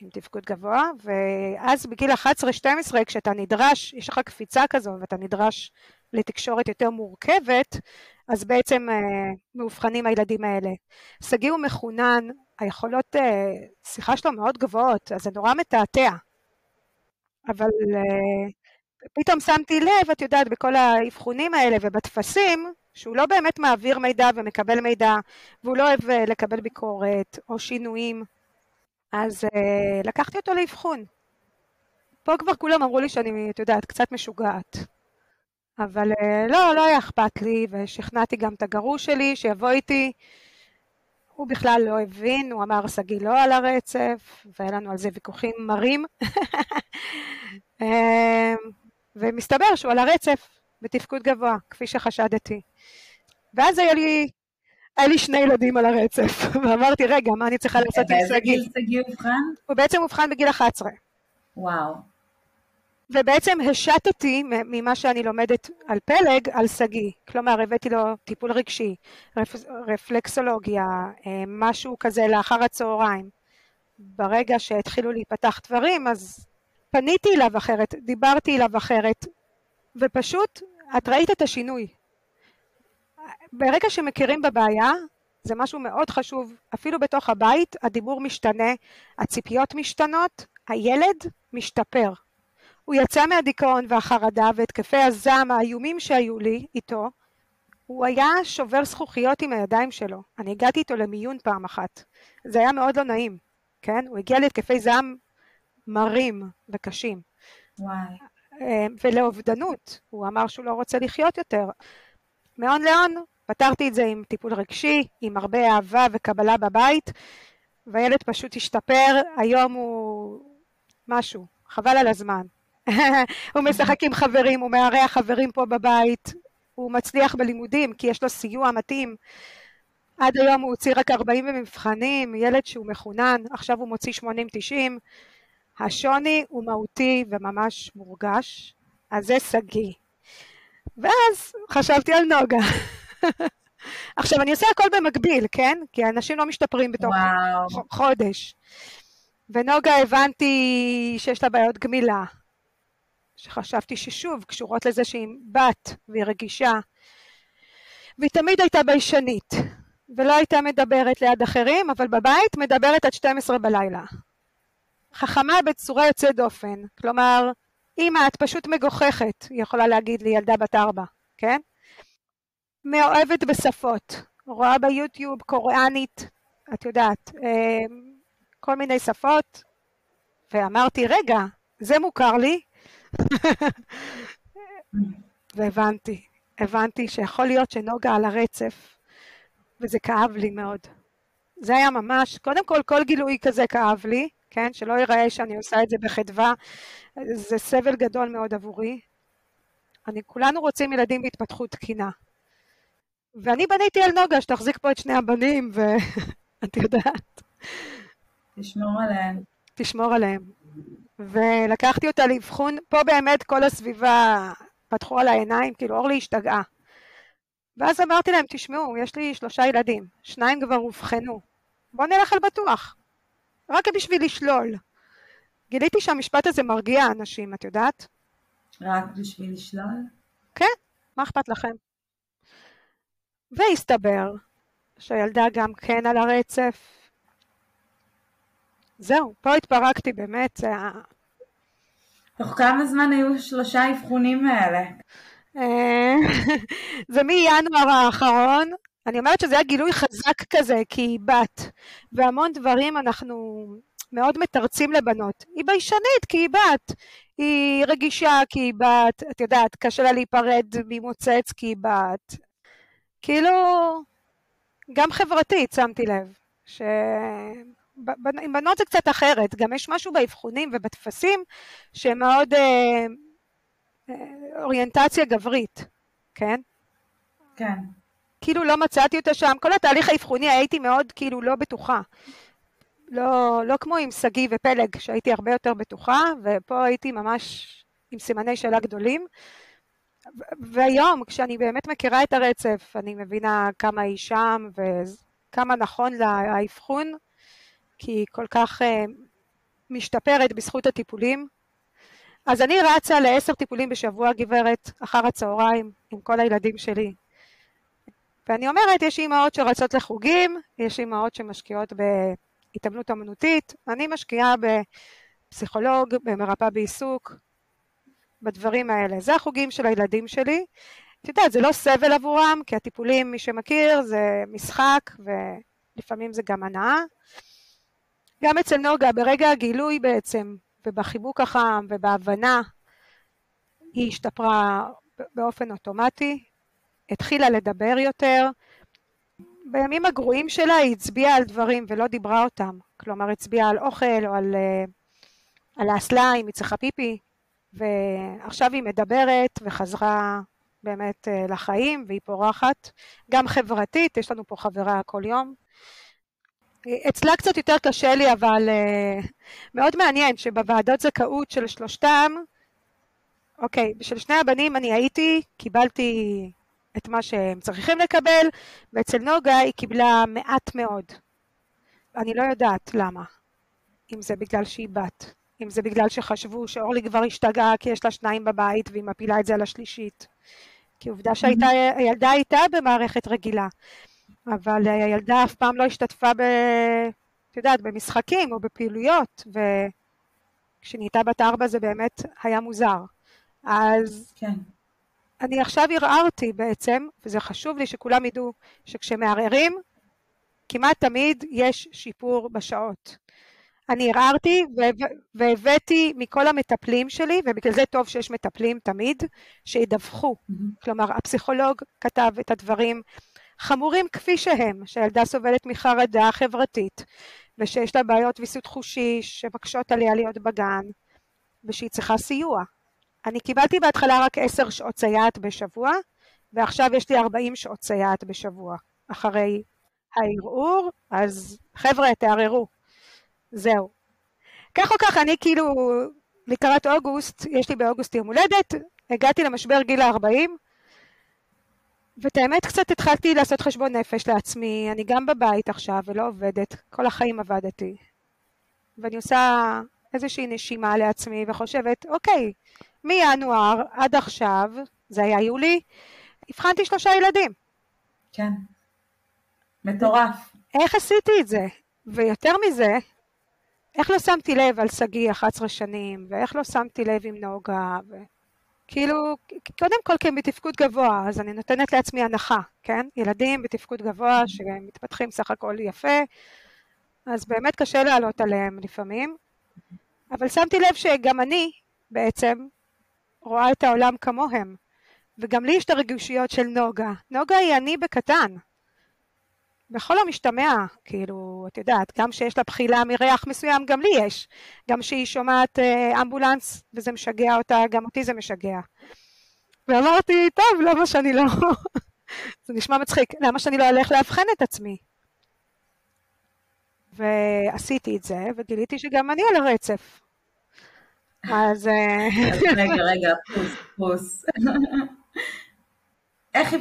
עם תפקוד גבוה, ואז בגיל 11-12 כשאתה נדרש, יש לך קפיצה כזו ואתה נדרש לתקשורת יותר מורכבת, אז בעצם אה, מאובחנים הילדים האלה. שגיא הוא מחונן, היכולות אה, שיחה שלו מאוד גבוהות, אז זה נורא מתעתע. אבל אה, פתאום שמתי לב, את יודעת, בכל האבחונים האלה ובטפסים, שהוא לא באמת מעביר מידע ומקבל מידע, והוא לא אוהב אה, לקבל ביקורת או שינויים, אז אה, לקחתי אותו לאבחון. פה כבר כולם אמרו לי שאני, את יודעת, קצת משוגעת. אבל אה, לא, לא היה אכפת לי, ושכנעתי גם את הגרוש שלי שיבוא איתי. הוא בכלל לא הבין, הוא אמר, שגיא לא על הרצף, והיה לנו על זה ויכוחים מרים. אה, ומסתבר שהוא על הרצף בתפקוד גבוה, כפי שחשדתי. ואז היה לי, היה לי שני ילדים על הרצף, ואמרתי, רגע, מה אני צריכה לעשות עם באיזה שגיא? גיל שגיא אובחן? הוא בעצם אובחן בגיל 11. וואו. ובעצם השתתי ממה שאני לומדת על פלג, על שגיא. כלומר, הבאתי לו טיפול רגשי, רפ... רפלקסולוגיה, אה, משהו כזה לאחר הצהריים. ברגע שהתחילו להיפתח דברים, אז פניתי אליו אחרת, דיברתי אליו אחרת, ופשוט, את ראית את השינוי. ברגע שמכירים בבעיה, זה משהו מאוד חשוב, אפילו בתוך הבית, הדיבור משתנה, הציפיות משתנות, הילד משתפר. הוא יצא מהדיכאון והחרדה והתקפי הזעם האיומים שהיו לי איתו, הוא היה שובר זכוכיות עם הידיים שלו. אני הגעתי איתו למיון פעם אחת. זה היה מאוד לא נעים, כן? הוא הגיע להתקפי זעם מרים וקשים. וואי. אה, ולאובדנות. הוא אמר שהוא לא רוצה לחיות יותר. מהון להון פתרתי את זה עם טיפול רגשי, עם הרבה אהבה וקבלה בבית, והילד פשוט השתפר, היום הוא משהו, חבל על הזמן. הוא משחק עם חברים, הוא מארח חברים פה בבית, הוא מצליח בלימודים כי יש לו סיוע מתאים. עד היום הוא הוציא רק 40 במבחנים, ילד שהוא מחונן, עכשיו הוא מוציא 80-90. השוני הוא מהותי וממש מורגש, אז זה שגיא. ואז חשבתי על נוגה. עכשיו, אני עושה הכל במקביל, כן? כי האנשים לא משתפרים בתוך וואו. חודש. ונוגה הבנתי שיש לה בעיות גמילה, שחשבתי ששוב קשורות לזה שהיא בת והיא רגישה. והיא תמיד הייתה ביישנית, ולא הייתה מדברת ליד אחרים, אבל בבית מדברת עד 12 בלילה. חכמה בצורה יוצאת דופן, כלומר, אמא, את פשוט מגוחכת, היא יכולה להגיד לי, ילדה בת ארבע, כן? מאוהבת בשפות, רואה ביוטיוב קוריאנית, את יודעת, אה, כל מיני שפות, ואמרתי, רגע, זה מוכר לי, והבנתי, הבנתי שיכול להיות שנוגה על הרצף, וזה כאב לי מאוד. זה היה ממש, קודם כל, כל גילוי כזה כאב לי, כן? שלא ייראה שאני עושה את זה בחדווה, זה סבל גדול מאוד עבורי. אני, כולנו רוצים ילדים בהתפתחות תקינה. ואני בניתי על נוגה שתחזיק פה את שני הבנים, ואת יודעת, תשמור עליהם. תשמור עליהם. ולקחתי אותה לאבחון, פה באמת כל הסביבה פתחו על העיניים, כאילו אורלי השתגעה. ואז אמרתי להם, תשמעו, יש לי שלושה ילדים, שניים כבר אובחנו, בואו נלך על בטוח, רק בשביל לשלול. גיליתי שהמשפט הזה מרגיע אנשים, את יודעת? רק בשביל לשלול? כן, מה אכפת לכם? והסתבר שהילדה גם כן על הרצף. זהו, פה התפרקתי באמת, היה... תוך כמה זמן היו שלושה האבחונים האלה? אה, זה מינואר האחרון. אני אומרת שזה היה גילוי חזק כזה, כי היא בת, והמון דברים אנחנו מאוד מתרצים לבנות. היא ביישנית כי היא בת, היא רגישה כי היא בת, את יודעת, קשה לה להיפרד ממוצץ כי היא בת. כאילו, גם חברתית שמתי לב, שעם בנות זה קצת אחרת, גם יש משהו באבחונים ובטפסים שהם מאוד אה, אה, אוריינטציה גברית, כן? כן. כאילו לא מצאתי אותה שם, כל התהליך האבחוני הייתי מאוד כאילו לא בטוחה. לא, לא כמו עם שגיא ופלג, שהייתי הרבה יותר בטוחה, ופה הייתי ממש עם סימני שאלה גדולים. והיום, כשאני באמת מכירה את הרצף, אני מבינה כמה היא שם וכמה נכון לה האבחון, כי היא כל כך uh, משתפרת בזכות הטיפולים. אז אני רצה לעשר טיפולים בשבוע, גברת, אחר הצהריים, עם כל הילדים שלי. ואני אומרת, יש אימהות שרצות לחוגים, יש אימהות שמשקיעות בהתעמלות אמנותית, אני משקיעה בפסיכולוג, במרפאה בעיסוק, בדברים האלה. זה החוגים של הילדים שלי. את יודעת, זה לא סבל עבורם, כי הטיפולים, מי שמכיר, זה משחק, ולפעמים זה גם הנאה. גם אצל נוגה, ברגע הגילוי בעצם, ובחיבוק החם ובהבנה, היא השתפרה באופן אוטומטי, התחילה לדבר יותר. בימים הגרועים שלה היא הצביעה על דברים ולא דיברה אותם. כלומר, הצביעה על אוכל או על, על האסלה, אם היא צריכה פיפי, ועכשיו היא מדברת וחזרה באמת אה, לחיים, והיא פורחת. גם חברתית, יש לנו פה חברה כל יום. אצלה קצת יותר קשה לי, אבל uh, מאוד מעניין שבוועדות זכאות של שלושתם, אוקיי, של שני הבנים אני הייתי, קיבלתי את מה שהם צריכים לקבל, ואצל נוגה היא קיבלה מעט מאוד. אני לא יודעת למה. אם זה בגלל שהיא בת, אם זה בגלל שחשבו שאורלי כבר השתגעה כי יש לה שניים בבית והיא מפילה את זה על השלישית. כי עובדה שהילדה הייתה במערכת רגילה. אבל הילדה אף פעם לא השתתפה ב... את יודעת, במשחקים או בפעילויות, וכשנהייתה בת ארבע זה באמת היה מוזר. אז כן. אני עכשיו ערערתי בעצם, וזה חשוב לי שכולם ידעו שכשמערערים, כמעט תמיד יש שיפור בשעות. אני ערערתי והבאתי מכל המטפלים שלי, ובגלל זה טוב שיש מטפלים תמיד, שידווחו. Mm-hmm. כלומר, הפסיכולוג כתב את הדברים חמורים כפי שהם, שהילדה סובלת מחרדה חברתית, ושיש לה בעיות ויסות חושי שמקשות עליה להיות בגן, ושהיא צריכה סיוע. אני קיבלתי בהתחלה רק עשר שעות סייעת בשבוע, ועכשיו יש לי ארבעים שעות סייעת בשבוע, אחרי הערעור, אז חבר'ה, תערערו. זהו. כך או כך, אני כאילו, לקראת אוגוסט, יש לי באוגוסט יום הולדת, הגעתי למשבר גיל ה-40, ואת האמת קצת התחלתי לעשות חשבון נפש לעצמי, אני גם בבית עכשיו ולא עובדת, כל החיים עבדתי. ואני עושה איזושהי נשימה לעצמי וחושבת, אוקיי, מינואר עד עכשיו, זה היה יולי, הבחנתי שלושה ילדים. כן. מטורף. איך עשיתי את זה? ויותר מזה, איך לא שמתי לב על שגיא 11 שנים, ואיך לא שמתי לב עם נוגה, ו... כאילו, קודם כל כי הם בתפקוד גבוה, אז אני נותנת לעצמי הנחה, כן? ילדים בתפקוד גבוה שמתפתחים סך הכל יפה, אז באמת קשה לעלות עליהם לפעמים, אבל שמתי לב שגם אני בעצם רואה את העולם כמוהם, וגם לי יש את הרגישויות של נוגה. נוגה היא אני בקטן, בכל המשתמע, כאילו, את יודעת, גם שיש לה בחילה מריח מסוים, גם לי יש. גם שהיא שומעת אה, אמבולנס וזה משגע אותה, גם אותי זה משגע. ואמרתי, טוב, למה שאני לא... זה נשמע מצחיק, למה שאני לא אלך לאבחן את עצמי? ועשיתי את זה, וגיליתי שגם אני על הרצף. אז... אה, רגע, רגע, פוס, פוס. איך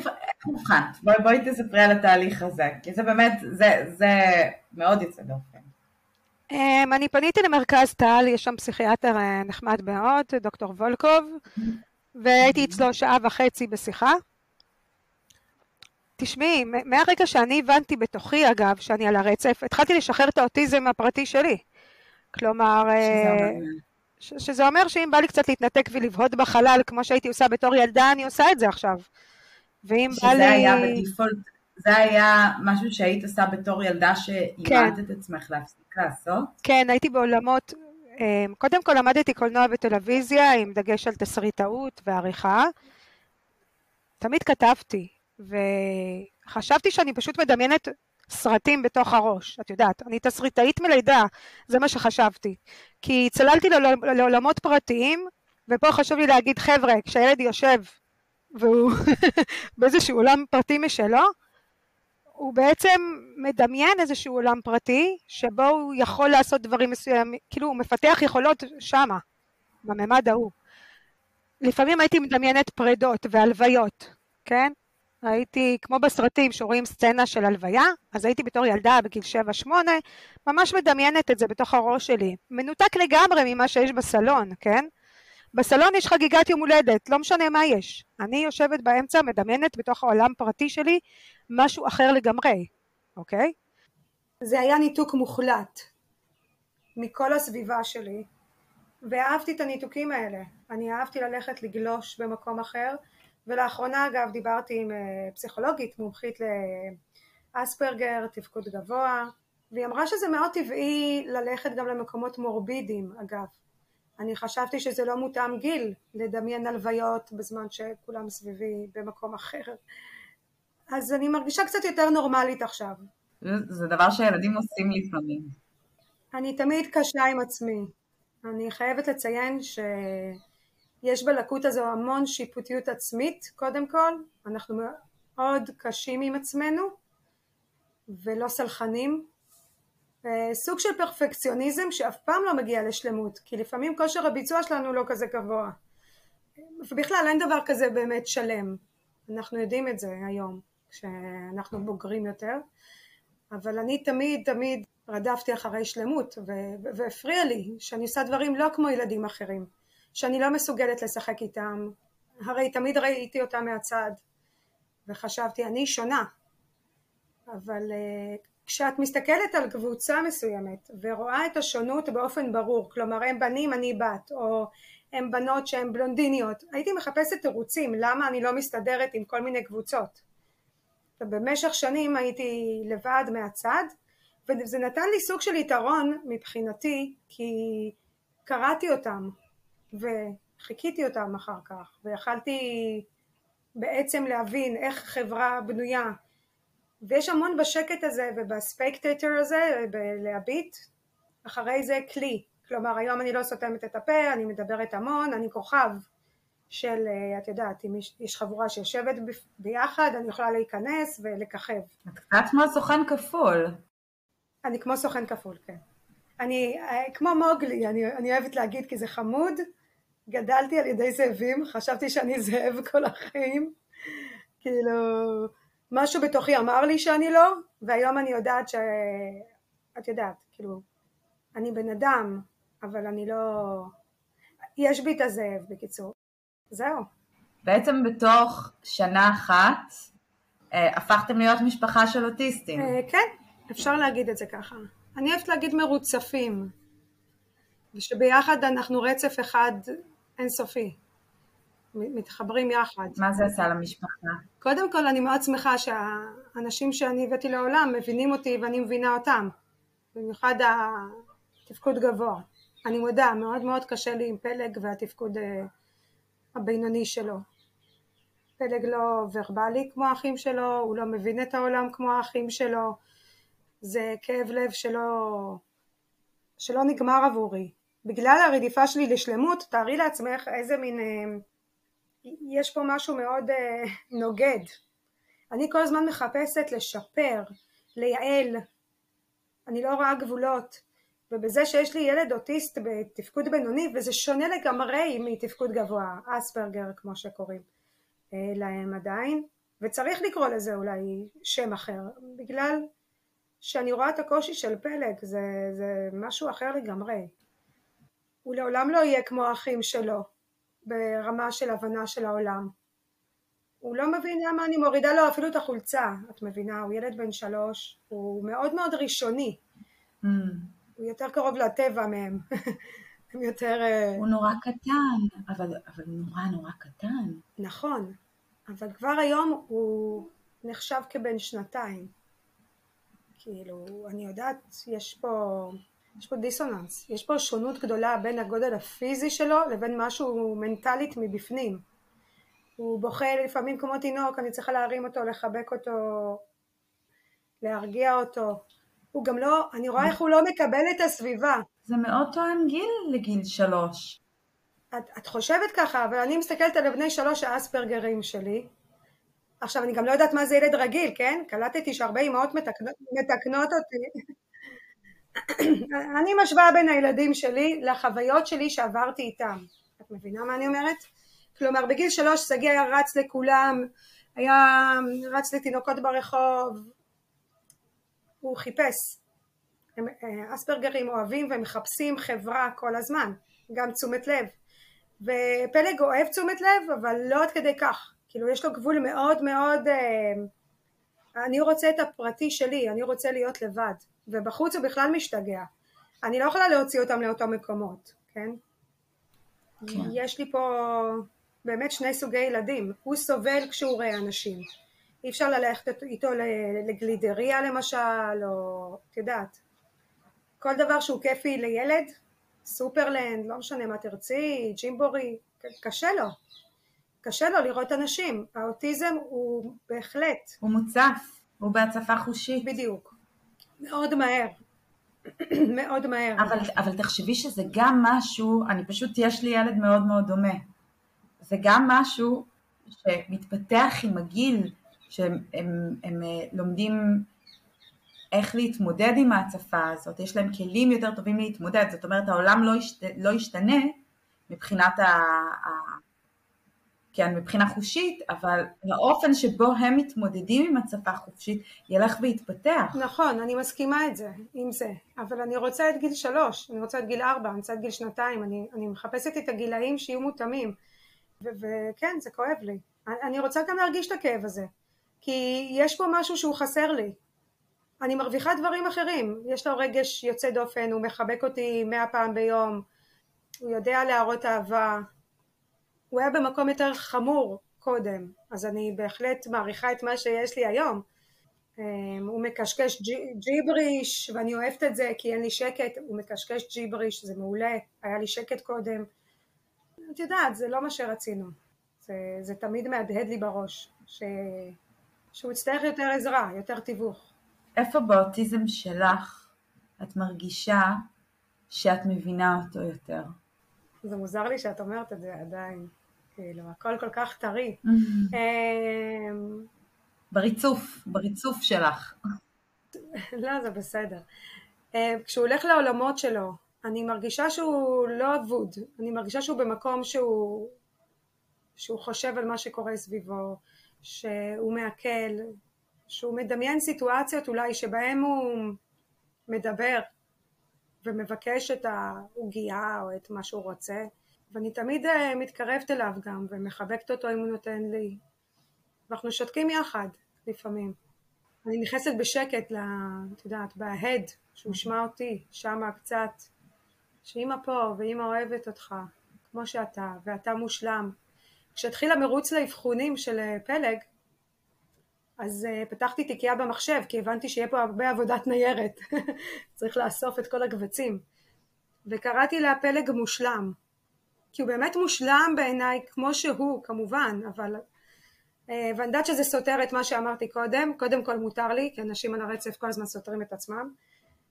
אובחנת? בואי, בואי תספרי על התהליך הזה, כי זה באמת, זה, זה מאוד יוצא דופן. Um, אני פניתי למרכז טל, יש שם פסיכיאטר אה, נחמד מאוד, דוקטור וולקוב, והייתי אצלו שעה וחצי בשיחה. תשמעי, מהרגע שאני הבנתי בתוכי, אגב, שאני על הרצף, התחלתי לשחרר את האוטיזם הפרטי שלי. כלומר, שזה אומר, אה, שזה אומר שאם בא לי קצת להתנתק ולבהות בחלל, כמו שהייתי עושה בתור ילדה, אני עושה את זה עכשיו. ואם בא לי... שזה היה בדיפולט, זה היה משהו שהיית עושה בתור ילדה שאימנת כן. את עצמך להפסיק לעשות? כן, הייתי בעולמות, אמ, קודם כל למדתי קולנוע וטלוויזיה עם דגש על תסריטאות ועריכה. תמיד כתבתי, וחשבתי שאני פשוט מדמיינת סרטים בתוך הראש, את יודעת, אני תסריטאית מלידה, זה מה שחשבתי. כי צללתי לעולמות פרטיים, ופה חשוב לי להגיד, חבר'ה, כשהילד יושב והוא באיזשהו עולם פרטי משלו, הוא בעצם מדמיין איזשהו עולם פרטי, שבו הוא יכול לעשות דברים מסוימים, כאילו הוא מפתח יכולות שמה, בממד ההוא. לפעמים הייתי מדמיינת פרדות והלוויות, כן? הייתי, כמו בסרטים שרואים סצנה של הלוויה, אז הייתי בתור ילדה בגיל 7-8, ממש מדמיינת את זה בתוך הראש שלי. מנותק לגמרי ממה שיש בסלון, כן? בסלון יש חגיגת יום הולדת, לא משנה מה יש. אני יושבת באמצע, מדמיינת בתוך העולם פרטי שלי משהו אחר לגמרי, אוקיי? זה היה ניתוק מוחלט מכל הסביבה שלי, ואהבתי את הניתוקים האלה. אני אהבתי ללכת לגלוש במקום אחר, ולאחרונה אגב דיברתי עם אה, פסיכולוגית מומחית לאספרגר, תפקוד גבוה, והיא אמרה שזה מאוד טבעי ללכת גם למקומות מורבידיים אגב. אני חשבתי שזה לא מותאם גיל לדמיין הלוויות בזמן שכולם סביבי במקום אחר. אז אני מרגישה קצת יותר נורמלית עכשיו. זה דבר שילדים עושים לפעמים. אני תמיד קשה עם עצמי. אני חייבת לציין שאם יש בלקות הזו המון שיפוטיות עצמית קודם כל, אנחנו מאוד קשים עם עצמנו ולא סלחנים, סוג של פרפקציוניזם שאף פעם לא מגיע לשלמות, כי לפעמים כושר הביצוע שלנו לא כזה גבוה. ובכלל אין דבר כזה באמת שלם, אנחנו יודעים את זה היום, כשאנחנו בוגרים יותר, אבל אני תמיד תמיד רדפתי אחרי שלמות, והפריע לי שאני עושה דברים לא כמו ילדים אחרים. שאני לא מסוגלת לשחק איתם, הרי תמיד ראיתי אותם מהצד וחשבתי אני שונה, אבל uh, כשאת מסתכלת על קבוצה מסוימת ורואה את השונות באופן ברור, כלומר הם בנים אני בת או הם בנות שהן בלונדיניות, הייתי מחפשת תירוצים למה אני לא מסתדרת עם כל מיני קבוצות. ובמשך שנים הייתי לבד מהצד וזה נתן לי סוג של יתרון מבחינתי כי קראתי אותם וחיכיתי אותם אחר כך ויכלתי בעצם להבין איך חברה בנויה ויש המון בשקט הזה ובספקטטר הזה בלהביט אחרי זה כלי. כלומר היום אני לא סותמת את הפה אני מדברת המון אני כוכב של את יודעת אם יש חבורה שיושבת ביחד אני יכולה להיכנס ולככב. את קצת כמו סוכן כפול. אני כמו סוכן כפול כן. אני כמו מוגלי אני, אני אוהבת להגיד כי זה חמוד. גדלתי על ידי זאבים, חשבתי שאני זאב כל החיים, כאילו משהו בתוכי אמר לי שאני לא, והיום אני יודעת ש... את יודעת, כאילו, אני בן אדם, אבל אני לא... יש בי את הזאב בקיצור, זהו. בעצם בתוך שנה אחת אה, הפכתם להיות משפחה של אוטיסטים. אה, כן, אפשר להגיד את זה ככה. אני אוהבת להגיד מרוצפים, ושביחד אנחנו רצף אחד אינסופי. מתחברים יחד. מה זה עשה למשפחה? קודם כל אני מאוד שמחה שהאנשים שאני הבאתי לעולם מבינים אותי ואני מבינה אותם. במיוחד התפקוד גבוה. אני מודה, מאוד מאוד קשה לי עם פלג והתפקוד אה, הבינוני שלו. פלג לא ורבלי כמו האחים שלו, הוא לא מבין את העולם כמו האחים שלו. זה כאב לב שלא, שלא נגמר עבורי. בגלל הרדיפה שלי לשלמות, תארי לעצמך איזה מין, אה, יש פה משהו מאוד אה, נוגד. אני כל הזמן מחפשת לשפר, לייעל, אני לא רואה גבולות, ובזה שיש לי ילד אוטיסט בתפקוד בינוני, וזה שונה לגמרי מתפקוד גבוה, אספרגר כמו שקוראים אה, להם עדיין, וצריך לקרוא לזה אולי שם אחר, בגלל שאני רואה את הקושי של פלג, זה, זה משהו אחר לגמרי. הוא לעולם לא יהיה כמו האחים שלו ברמה של הבנה של העולם. הוא לא מבין למה אני מורידה לו אפילו את החולצה, את מבינה? הוא ילד בן שלוש, הוא מאוד מאוד ראשוני. Mm. הוא יותר קרוב לטבע מהם. הם יותר... אה, הוא נורא קטן, אבל, אבל נורא נורא קטן. נכון, אבל כבר היום הוא נחשב כבן שנתיים. כאילו, אני יודעת, יש פה... יש פה דיסוננס, יש פה שונות גדולה בין הגודל הפיזי שלו לבין משהו מנטלית מבפנים. הוא בוכה לפעמים כמו תינוק, אני צריכה להרים אותו, לחבק אותו, להרגיע אותו. הוא גם לא, אני רואה איך הוא לא מקבל את הסביבה. זה מאוד תואם גיל לגיל שלוש. את, את חושבת ככה, אבל אני מסתכלת על בני שלוש האספרגרים שלי. עכשיו, אני גם לא יודעת מה זה ילד רגיל, כן? קלטתי שהרבה אמהות מתקנות, מתקנות אותי. אני משווה בין הילדים שלי לחוויות שלי שעברתי איתם. את מבינה מה אני אומרת? כלומר בגיל שלוש שגיא היה רץ לכולם, היה רץ לתינוקות ברחוב, הוא חיפש. הם, אה, אספרגרים אוהבים ומחפשים חברה כל הזמן, גם תשומת לב. ופלג אוהב תשומת לב, אבל לא עד כדי כך. כאילו יש לו גבול מאוד מאוד... אה, אני רוצה את הפרטי שלי, אני רוצה להיות לבד. ובחוץ הוא בכלל משתגע. אני לא יכולה להוציא אותם לאותו מקומות, כן? כן. יש לי פה באמת שני סוגי ילדים. הוא סובל כשהוא רואה אנשים. אי אפשר ללכת איתו לגלידריה למשל, או את יודעת. כל דבר שהוא כיפי לילד, סופרלנד, לא משנה מה תרצי, ג'ימבורי, קשה לו. קשה לו לראות אנשים. האוטיזם הוא בהחלט. הוא מוצף, הוא בהצפה חושית. בדיוק. מאוד מהר. מאוד מהר. אבל, אבל תחשבי שזה גם משהו, אני פשוט, יש לי ילד מאוד מאוד דומה. זה גם משהו שמתפתח עם הגיל, שהם הם, הם אה, לומדים איך להתמודד עם ההצפה הזאת, יש להם כלים יותר טובים להתמודד, זאת אומרת העולם לא, ישת, לא ישתנה מבחינת ה... ה כן, מבחינה חושית, אבל האופן שבו הם מתמודדים עם הצפה חופשית ילך ויתפתח. נכון, אני מסכימה את זה, עם זה, אבל אני רוצה את גיל שלוש, אני רוצה את גיל ארבע, אני רוצה את גיל שנתיים, אני, אני מחפשת את הגילאים שיהיו מותאמים, וכן, זה כואב לי. אני רוצה גם להרגיש את הכאב הזה, כי יש פה משהו שהוא חסר לי. אני מרוויחה דברים אחרים, יש לו רגש יוצא דופן, הוא מחבק אותי מאה פעם ביום, הוא יודע להראות אהבה, הוא היה במקום יותר חמור קודם, אז אני בהחלט מעריכה את מה שיש לי היום. אמ, הוא מקשקש ג'יבריש, ואני אוהבת את זה כי אין לי שקט, הוא מקשקש ג'יבריש, זה מעולה, היה לי שקט קודם. את יודעת, זה לא מה שרצינו. זה, זה תמיד מהדהד לי בראש, ש... שהוא יצטרך יותר עזרה, יותר תיווך. איפה באוטיזם שלך את מרגישה שאת מבינה אותו יותר? זה מוזר לי שאת אומרת את זה עדיין. כאילו, הכל כל כך טרי. אמ, בריצוף, בריצוף שלך. לא, זה בסדר. אמ, כשהוא הולך לעולמות שלו, אני מרגישה שהוא לא אבוד, אני מרגישה שהוא במקום שהוא, שהוא חושב על מה שקורה סביבו, שהוא מעכל, שהוא מדמיין סיטואציות אולי שבהם הוא מדבר ומבקש את העוגייה או את מה שהוא רוצה ואני תמיד אה, מתקרבת אליו גם ומחבקת אותו אם הוא נותן לי ואנחנו שותקים יחד לפעמים אני נכנסת בשקט, את יודעת, בהד, שהוא ישמע אותי, שמה קצת, שאימא פה ואימא אוהבת אותך, כמו שאתה, ואתה מושלם. כשהתחיל המרוץ לאבחונים של אה, פלג, אז uh, פתחתי תיקייה במחשב, כי הבנתי שיהיה פה הרבה עבודת ניירת, צריך לאסוף את כל הקבצים. וקראתי לה פלג מושלם, כי הוא באמת מושלם בעיניי כמו שהוא כמובן, אבל אה, ואני יודעת שזה סותר את מה שאמרתי קודם, קודם כל מותר לי, כי אנשים על הרצף כל הזמן סותרים את עצמם,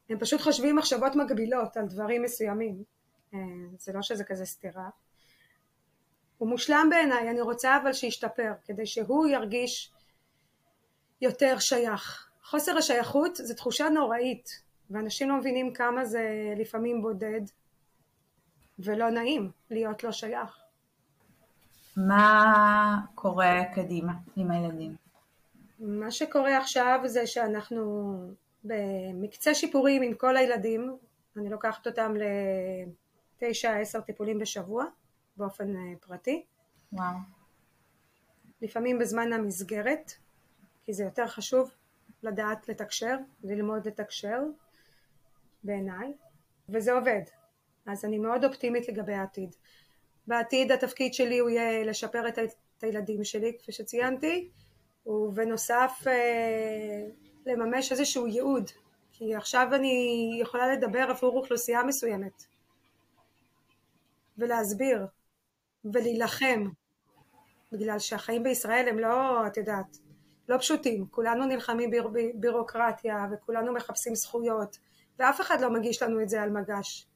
הם פשוט חושבים מחשבות מגבילות על דברים מסוימים, אה, זה לא שזה כזה סתירה. הוא מושלם בעיניי, אני רוצה אבל שישתפר, כדי שהוא ירגיש יותר שייך. חוסר השייכות זה תחושה נוראית, ואנשים לא מבינים כמה זה לפעמים בודד, ולא נעים להיות לא שייך. מה קורה קדימה עם הילדים? מה שקורה עכשיו זה שאנחנו במקצה שיפורים עם כל הילדים, אני לוקחת אותם לתשע עשר טיפולים בשבוע באופן אה, פרטי. וואו. לפעמים בזמן המסגרת, כי זה יותר חשוב לדעת לתקשר, ללמוד לתקשר בעיניי, וזה עובד. אז אני מאוד אופטימית לגבי העתיד. בעתיד התפקיד שלי הוא יהיה לשפר את הילדים שלי, כפי שציינתי, ובנוסף אה, לממש איזשהו ייעוד, כי עכשיו אני יכולה לדבר עבור אוכלוסייה מסוימת, ולהסביר, ולהילחם, בגלל שהחיים בישראל הם לא, את יודעת, לא פשוטים, כולנו נלחמים בבירוקרטיה וכולנו מחפשים זכויות ואף אחד לא מגיש לנו את זה על מגש.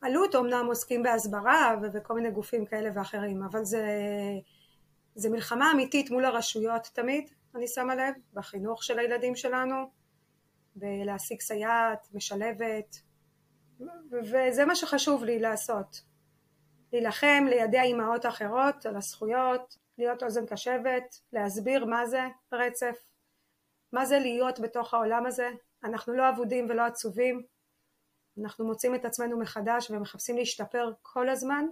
עלות אמנם עוסקים בהסברה וכל מיני גופים כאלה ואחרים, אבל זה, זה מלחמה אמיתית מול הרשויות תמיד, אני שמה לב, בחינוך של הילדים שלנו, בלהשיג סייעת, משלבת, וזה מה שחשוב לי לעשות. להילחם, לידע אימהות אחרות על הזכויות, להיות אוזן קשבת, להסביר מה זה רצף, מה זה להיות בתוך העולם הזה. אנחנו לא אבודים ולא עצובים, אנחנו מוצאים את עצמנו מחדש ומחפשים להשתפר כל הזמן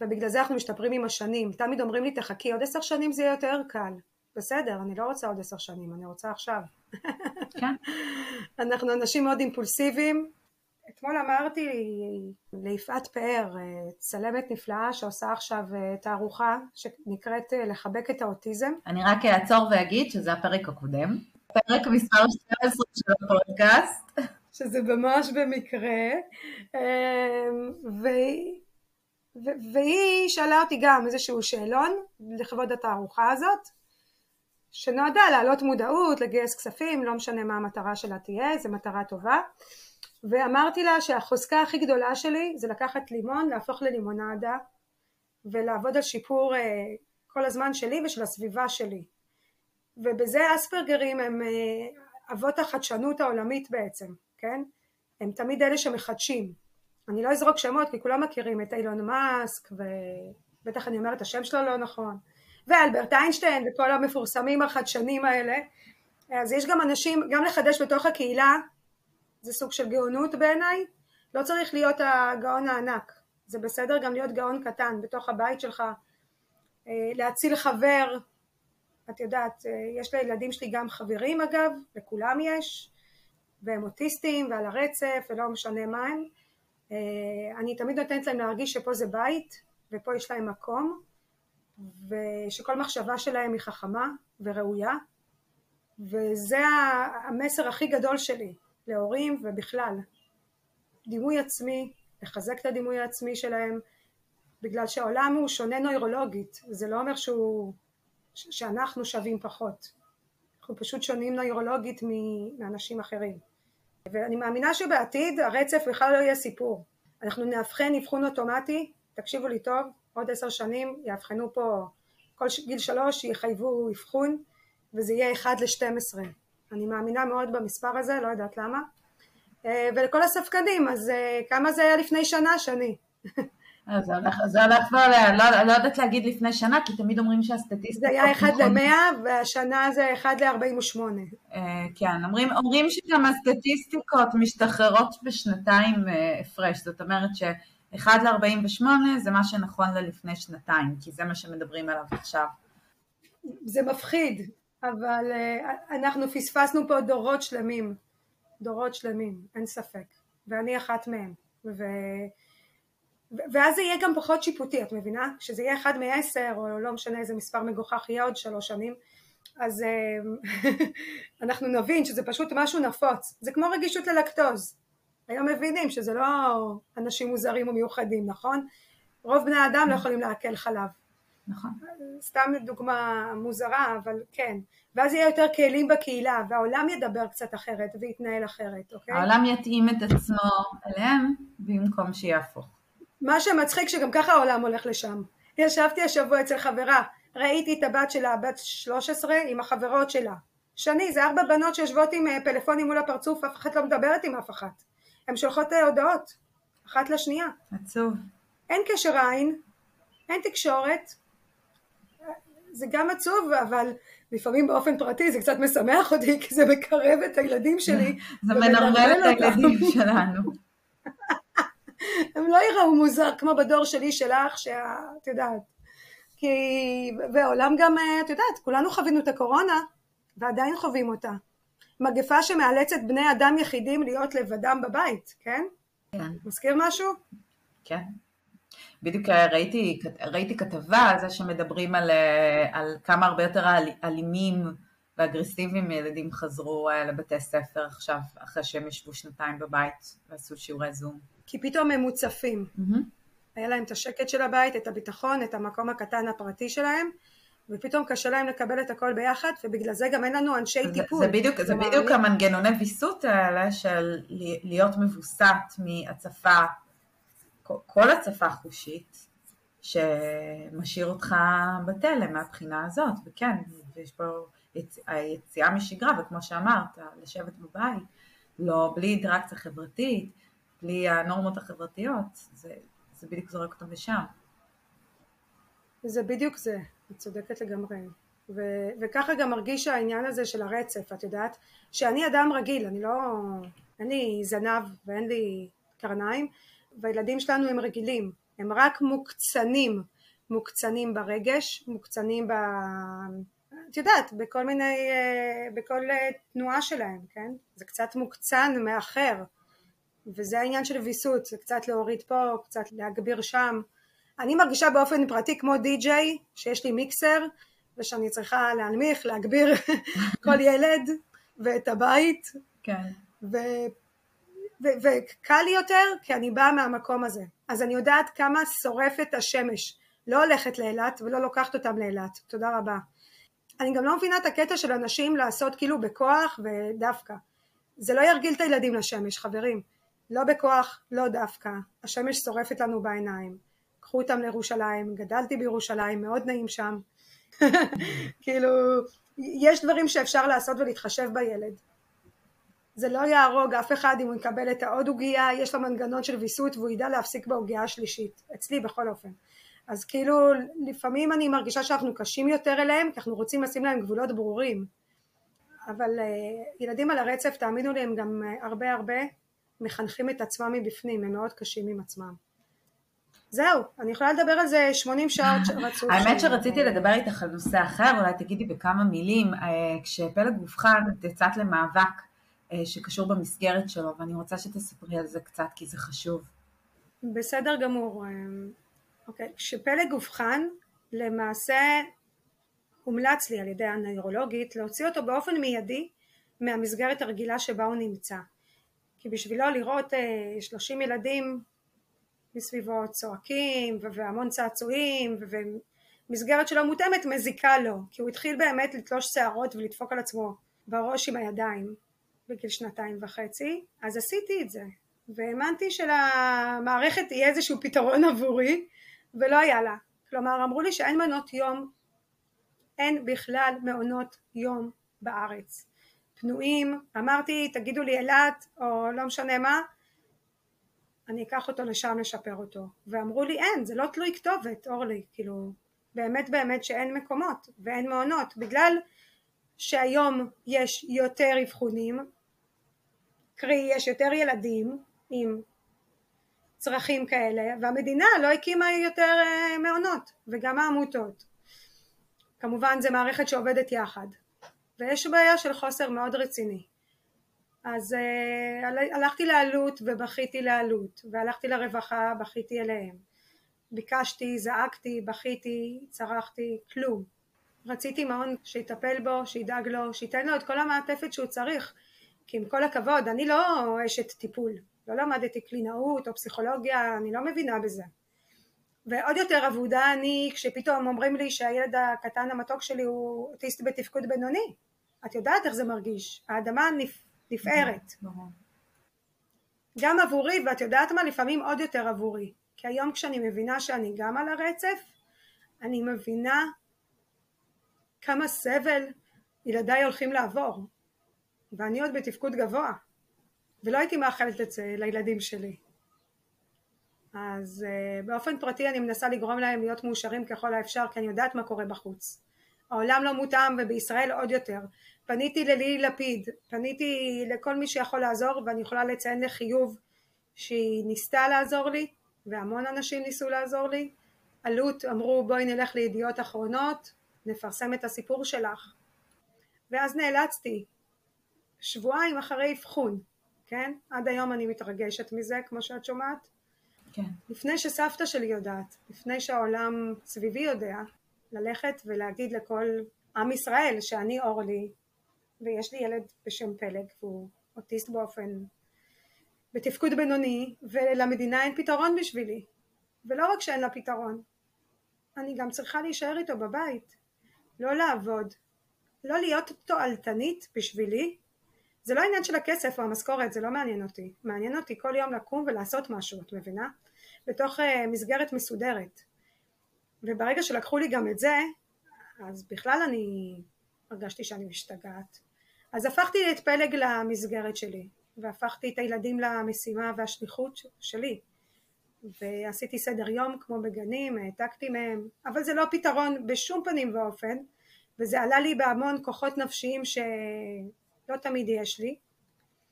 ובגלל זה אנחנו משתפרים עם השנים. תמיד אומרים לי תחכי עוד עשר שנים זה יהיה יותר קל. בסדר, אני לא רוצה עוד עשר שנים, אני רוצה עכשיו. כן. אנחנו אנשים מאוד אימפולסיביים. אתמול אמרתי ליפעת פאר, צלמת נפלאה שעושה עכשיו אה, תערוכה שנקראת אה, לחבק את האוטיזם. אני רק אעצור ואגיד שזה הפרק הקודם. פרק מספר 12 של הפודקאסט. שזה ממש במקרה, אמ, והיא, והיא שאלה אותי גם איזשהו שאלון לכבוד התערוכה הזאת, שנועדה להעלות מודעות, לגייס כספים, לא משנה מה המטרה שלה תהיה, זו מטרה טובה, ואמרתי לה שהחוזקה הכי גדולה שלי זה לקחת לימון, להפוך ללימונדה, ולעבוד על שיפור אה, כל הזמן שלי ושל הסביבה שלי. ובזה אספרגרים הם אה, אבות החדשנות העולמית בעצם, כן? הם תמיד אלה שמחדשים. אני לא אזרוק שמות כי כולם מכירים את אילון מאסק ובטח אני אומרת את השם שלו לא נכון. ואלברט איינשטיין וכל המפורסמים החדשנים האלה. אז יש גם אנשים, גם לחדש בתוך הקהילה זה סוג של גאונות בעיניי. לא צריך להיות הגאון הענק. זה בסדר גם להיות גאון קטן בתוך הבית שלך אה, להציל חבר. את יודעת אה, יש לילדים שלי גם חברים אגב לכולם יש והם אוטיסטים ועל הרצף ולא משנה מה הם. אה, אני תמיד נותנת להם להרגיש שפה זה בית ופה יש להם מקום ושכל מחשבה שלהם היא חכמה וראויה וזה המסר הכי גדול שלי להורים ובכלל. דימוי עצמי, לחזק את הדימוי העצמי שלהם בגלל שהעולם הוא שונה נוירולוגית זה לא אומר שהוא, שאנחנו שווים פחות. אנחנו פשוט שונים נוירולוגית מאנשים אחרים ואני מאמינה שבעתיד הרצף בכלל לא יהיה סיפור. אנחנו נאבחן אבחון אוטומטי, תקשיבו לי טוב, עוד עשר שנים יאבחנו פה, כל גיל שלוש יחייבו אבחון וזה יהיה אחד לשתים עשרה. אני מאמינה מאוד במספר הזה, לא יודעת למה. אה, ולכל הספקנים, אז אה, כמה זה היה לפני שנה, שני? זה הולך, זה הולך ועולה, לא, לא יודעת להגיד לפני שנה, כי תמיד אומרים שהסטטיסטיקות... זה היה 1 ל-100 והשנה זה 1 ל-48. אה, כן, אומרים, אומרים שגם הסטטיסטיקות משתחררות בשנתיים אה, הפרש, זאת אומרת ש-1 ל-48 זה מה שנכון ללפני שנתיים, כי זה מה שמדברים עליו עכשיו. זה מפחיד, אבל אה, אנחנו פספסנו פה דורות שלמים, דורות שלמים, אין ספק, ואני אחת מהם. ו... ואז זה יהיה גם פחות שיפוטי, את מבינה? כשזה יהיה אחד מעשר, או לא משנה איזה מספר מגוחך יהיה עוד שלוש שנים, אז אה, אנחנו נבין שזה פשוט משהו נפוץ. זה כמו רגישות ללקטוז. היום מבינים שזה לא אנשים מוזרים ומיוחדים, נכון? רוב בני האדם לא יכולים לעכל חלב. נכון. סתם דוגמה מוזרה, אבל כן. ואז יהיה יותר כלים בקהילה, והעולם ידבר קצת אחרת ויתנהל אחרת, אוקיי? העולם יתאים את עצמו אליהם במקום שיהפוך. מה שמצחיק שגם ככה העולם הולך לשם. ישבתי השבוע אצל חברה, ראיתי את הבת שלה, בת 13, עם החברות שלה. שני, זה ארבע בנות שיושבות עם אה, פלאפונים מול הפרצוף, אף אחת לא מדברת עם אף אחת. הן שולחות אה, הודעות, אחת לשנייה. עצוב. אין קשר עין, אין תקשורת. זה גם עצוב, אבל לפעמים באופן פרטי זה קצת משמח אותי, כי זה מקרב את הילדים שלי. זה מנרמל את הילדים שלנו. הם לא יראו מוזר כמו בדור שלי שלך שאת יודעת כי והעולם גם אה, את יודעת כולנו חווינו את הקורונה ועדיין חווים אותה מגפה שמאלצת בני אדם יחידים להיות לבדם בבית כן? כן. מזכיר משהו? כן בדיוק אה, ראיתי, ראיתי כתבה על זה שמדברים על, אה, על כמה הרבה יותר אלימים ואגרסיביים ילדים חזרו לבתי ספר עכשיו אחרי שהם ישבו שנתיים בבית ועשו שיעורי זום כי פתאום הם מוצפים. Mm-hmm. היה להם את השקט של הבית, את הביטחון, את המקום הקטן הפרטי שלהם, ופתאום קשה להם לקבל את הכל ביחד, ובגלל זה גם אין לנו אנשי זה, טיפול. זה בדיוק, זה בדיוק המנגנוני ויסות האלה של להיות מבוסת מהצפה, כל הצפה חושית, שמשאיר אותך בתלם מהבחינה הזאת, וכן, יש פה יצ... היציאה משגרה, וכמו שאמרת, לשבת בבית, לא, בלי אינטראקציה חברתית, בלי הנורמות החברתיות, זה, זה בדיוק זורק אותם לשם. זה בדיוק זה, את צודקת לגמרי. ו- וככה גם מרגיש העניין הזה של הרצף, את יודעת, שאני אדם רגיל, אני לא, אין לי זנב ואין לי קרניים, והילדים שלנו הם רגילים, הם רק מוקצנים, מוקצנים ברגש, מוקצנים ב... את יודעת, בכל מיני, אה, בכל תנועה שלהם, כן? זה קצת מוקצן מאחר, וזה העניין של ויסות, זה קצת להוריד פה, קצת להגביר שם. אני מרגישה באופן פרטי כמו די-ג'יי, שיש לי מיקסר, ושאני צריכה להנמיך, להגביר כל ילד ואת הבית. כן. וקל לי יותר, כי אני באה מהמקום הזה. אז אני יודעת כמה שורפת השמש. לא הולכת לאילת ולא לוקחת אותם לאילת. תודה רבה. אני גם לא מבינה את הקטע של אנשים לעשות כאילו בכוח ודווקא. זה לא ירגיל את הילדים לשמש, חברים. לא בכוח, לא דווקא, השמש שורפת לנו בעיניים. קחו אותם לירושלים, גדלתי בירושלים, מאוד נעים שם. כאילו, יש דברים שאפשר לעשות ולהתחשב בילד. זה לא יהרוג אף אחד אם הוא יקבל את העוד עוגייה, יש לו מנגנון של ויסות והוא ידע להפסיק בעוגייה השלישית, אצלי בכל אופן. אז כאילו לפעמים אני מרגישה שאנחנו קשים יותר אליהם כי אנחנו רוצים לשים להם גבולות ברורים אבל uh, ילדים על הרצף תאמינו לי הם גם uh, הרבה הרבה מחנכים את עצמם מבפנים הם מאוד קשים עם עצמם זהו, אני יכולה לדבר על זה 80 שעות רצוף. האמת שרציתי לדבר איתך על נושא אחר, אולי תגידי בכמה מילים, אה, כשפלג אובחן את יצאת למאבק שקשור במסגרת שלו, ואני רוצה שתספרי על זה קצת כי זה חשוב. בסדר גמור. אוקיי, כשפלג אובחן, למעשה הומלץ לי על ידי הנוירולוגית להוציא אותו באופן מיידי מהמסגרת הרגילה שבה הוא נמצא. כי בשבילו לראות אה, 30 ילדים מסביבו צועקים והמון צעצועים ומסגרת שלא מותאמת מזיקה לו כי הוא התחיל באמת לתלוש שערות ולדפוק על עצמו בראש עם הידיים בגיל שנתיים וחצי אז עשיתי את זה והאמנתי שלמערכת יהיה איזשהו פתרון עבורי ולא היה לה. כלומר אמרו לי שאין מעונות יום, אין בכלל מעונות יום בארץ. פנויים, אמרתי תגידו לי אילת או לא משנה מה, אני אקח אותו לשם לשפר אותו. ואמרו לי אין, זה לא תלוי כתובת אורלי, כאילו באמת באמת שאין מקומות ואין מעונות בגלל שהיום יש יותר אבחונים, קרי יש יותר ילדים עם צרכים כאלה והמדינה לא הקימה יותר אה, מעונות וגם העמותות כמובן זה מערכת שעובדת יחד ויש בעיה של חוסר מאוד רציני אז uh, הלכתי לעלות ובכיתי לעלות והלכתי לרווחה בכיתי אליהם ביקשתי, זעקתי, בכיתי, צרחתי, כלום רציתי מעון שיטפל בו, שידאג לו, שייתן לו את כל המעטפת שהוא צריך כי עם כל הכבוד אני לא אשת טיפול לא למדתי קלינאות או פסיכולוגיה, אני לא מבינה בזה. ועוד יותר אבודה אני כשפתאום אומרים לי שהילד הקטן המתוק שלי הוא אוטיסט בתפקוד בינוני. את יודעת איך זה מרגיש, האדמה נפ... נפערת. גם עבורי, ואת יודעת מה? לפעמים עוד יותר עבורי. כי היום כשאני מבינה שאני גם על הרצף, אני מבינה כמה סבל ילדיי הולכים לעבור. ואני עוד בתפקוד גבוה. ולא הייתי מאחלת את זה לילדים שלי. אז uh, באופן פרטי אני מנסה לגרום להם להיות מאושרים ככל האפשר כי אני יודעת מה קורה בחוץ. העולם לא מותאם ובישראל עוד יותר. פניתי ללילי לפיד, פניתי לכל מי שיכול לעזור ואני יכולה לציין לחיוב שהיא ניסתה לעזור לי והמון אנשים ניסו לעזור לי. אלו"ט אמרו בואי נלך לידיעות אחרונות נפרסם את הסיפור שלך ואז נאלצתי שבועיים אחרי אבחון כן? עד היום אני מתרגשת מזה, כמו שאת שומעת. כן. לפני שסבתא שלי יודעת, לפני שהעולם סביבי יודע, ללכת ולהגיד לכל עם ישראל שאני אורלי, ויש לי ילד בשם פלג, והוא אוטיסט באופן, בתפקוד בינוני, ולמדינה אין פתרון בשבילי. ולא רק שאין לה פתרון, אני גם צריכה להישאר איתו בבית, לא לעבוד, לא להיות תועלתנית בשבילי, זה לא עניין של הכסף או המשכורת, זה לא מעניין אותי. מעניין אותי כל יום לקום ולעשות משהו, את מבינה? בתוך uh, מסגרת מסודרת. וברגע שלקחו לי גם את זה, אז בכלל אני הרגשתי שאני משתגעת. אז הפכתי את פלג למסגרת שלי, והפכתי את הילדים למשימה והשליחות שלי. ועשיתי סדר יום כמו בגנים, העתקתי מהם, אבל זה לא פתרון בשום פנים ואופן, וזה עלה לי בהמון כוחות נפשיים ש... לא תמיד יש לי,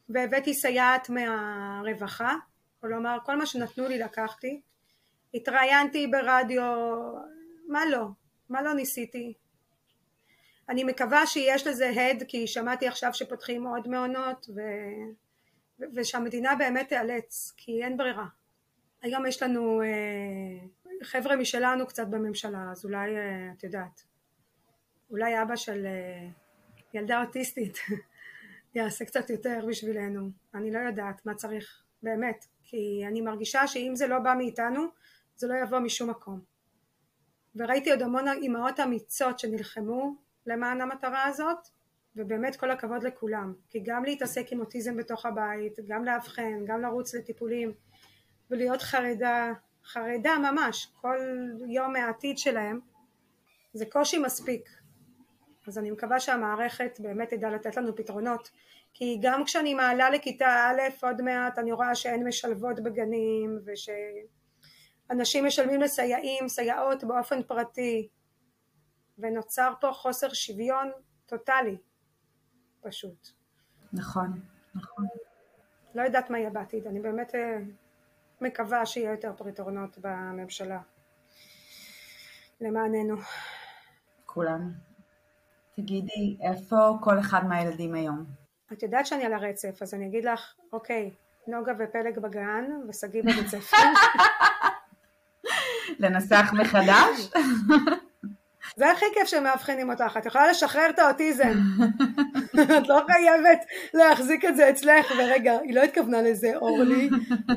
והבאתי סייעת מהרווחה, כלומר כל מה שנתנו לי לקחתי, התראיינתי ברדיו, מה לא, מה לא ניסיתי. אני מקווה שיש לזה הד כי שמעתי עכשיו שפותחים עוד מעונות ו... ושהמדינה באמת תיאלץ כי אין ברירה. היום יש לנו אה, חבר'ה משלנו קצת בממשלה אז אולי אה, את יודעת אולי אבא של אה, ילדה אוטיסטית יעשה קצת יותר בשבילנו. אני לא יודעת מה צריך, באמת, כי אני מרגישה שאם זה לא בא מאיתנו, זה לא יבוא משום מקום. וראיתי עוד המון אימהות אמיצות שנלחמו למען המטרה הזאת, ובאמת כל הכבוד לכולם. כי גם להתעסק עם אוטיזם בתוך הבית, גם לאבחן, גם לרוץ לטיפולים, ולהיות חרדה, חרדה ממש, כל יום מהעתיד שלהם, זה קושי מספיק. אז אני מקווה שהמערכת באמת תדע לתת לנו פתרונות. כי גם כשאני מעלה לכיתה א' עוד מעט אני רואה שאין משלבות בגנים ושאנשים משלמים לסייעים, סייעות באופן פרטי ונוצר פה חוסר שוויון טוטאלי פשוט. נכון, נכון. לא יודעת מה יהיה בעתיד, אני באמת אה, מקווה שיהיה יותר פתרונות בממשלה למעננו. כולם. תגידי, איפה כל אחד מהילדים היום? את יודעת שאני על הרצף, אז אני אגיד לך, אוקיי, נוגה ופלג בגן ושגיא בבית ספר. לנסח מחדש? זה הכי כיף שמאבחנים אותך, את יכולה לשחרר את האוטיזם. את לא חייבת להחזיק את זה אצלך, ורגע, היא לא התכוונה לזה, אורלי,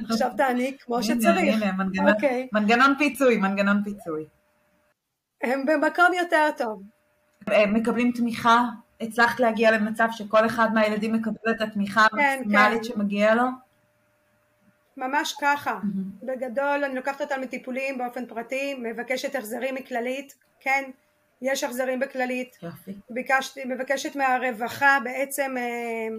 עכשיו תעני כמו שצריך. הנה, מנגנון, אוקיי. מנגנון פיצוי, מנגנון פיצוי. הם במקום יותר טוב. הם מקבלים תמיכה? הצלחת להגיע למצב שכל אחד מהילדים מקבל את התמיכה כן, המקסימלית כן. שמגיע לו? ממש ככה. Mm-hmm. בגדול אני לוקחת אותם לטיפולים באופן פרטי, מבקשת החזרים מכללית, כן, יש החזרים בכללית. יופי. ביקשתי, מבקשת מהרווחה בעצם, אה,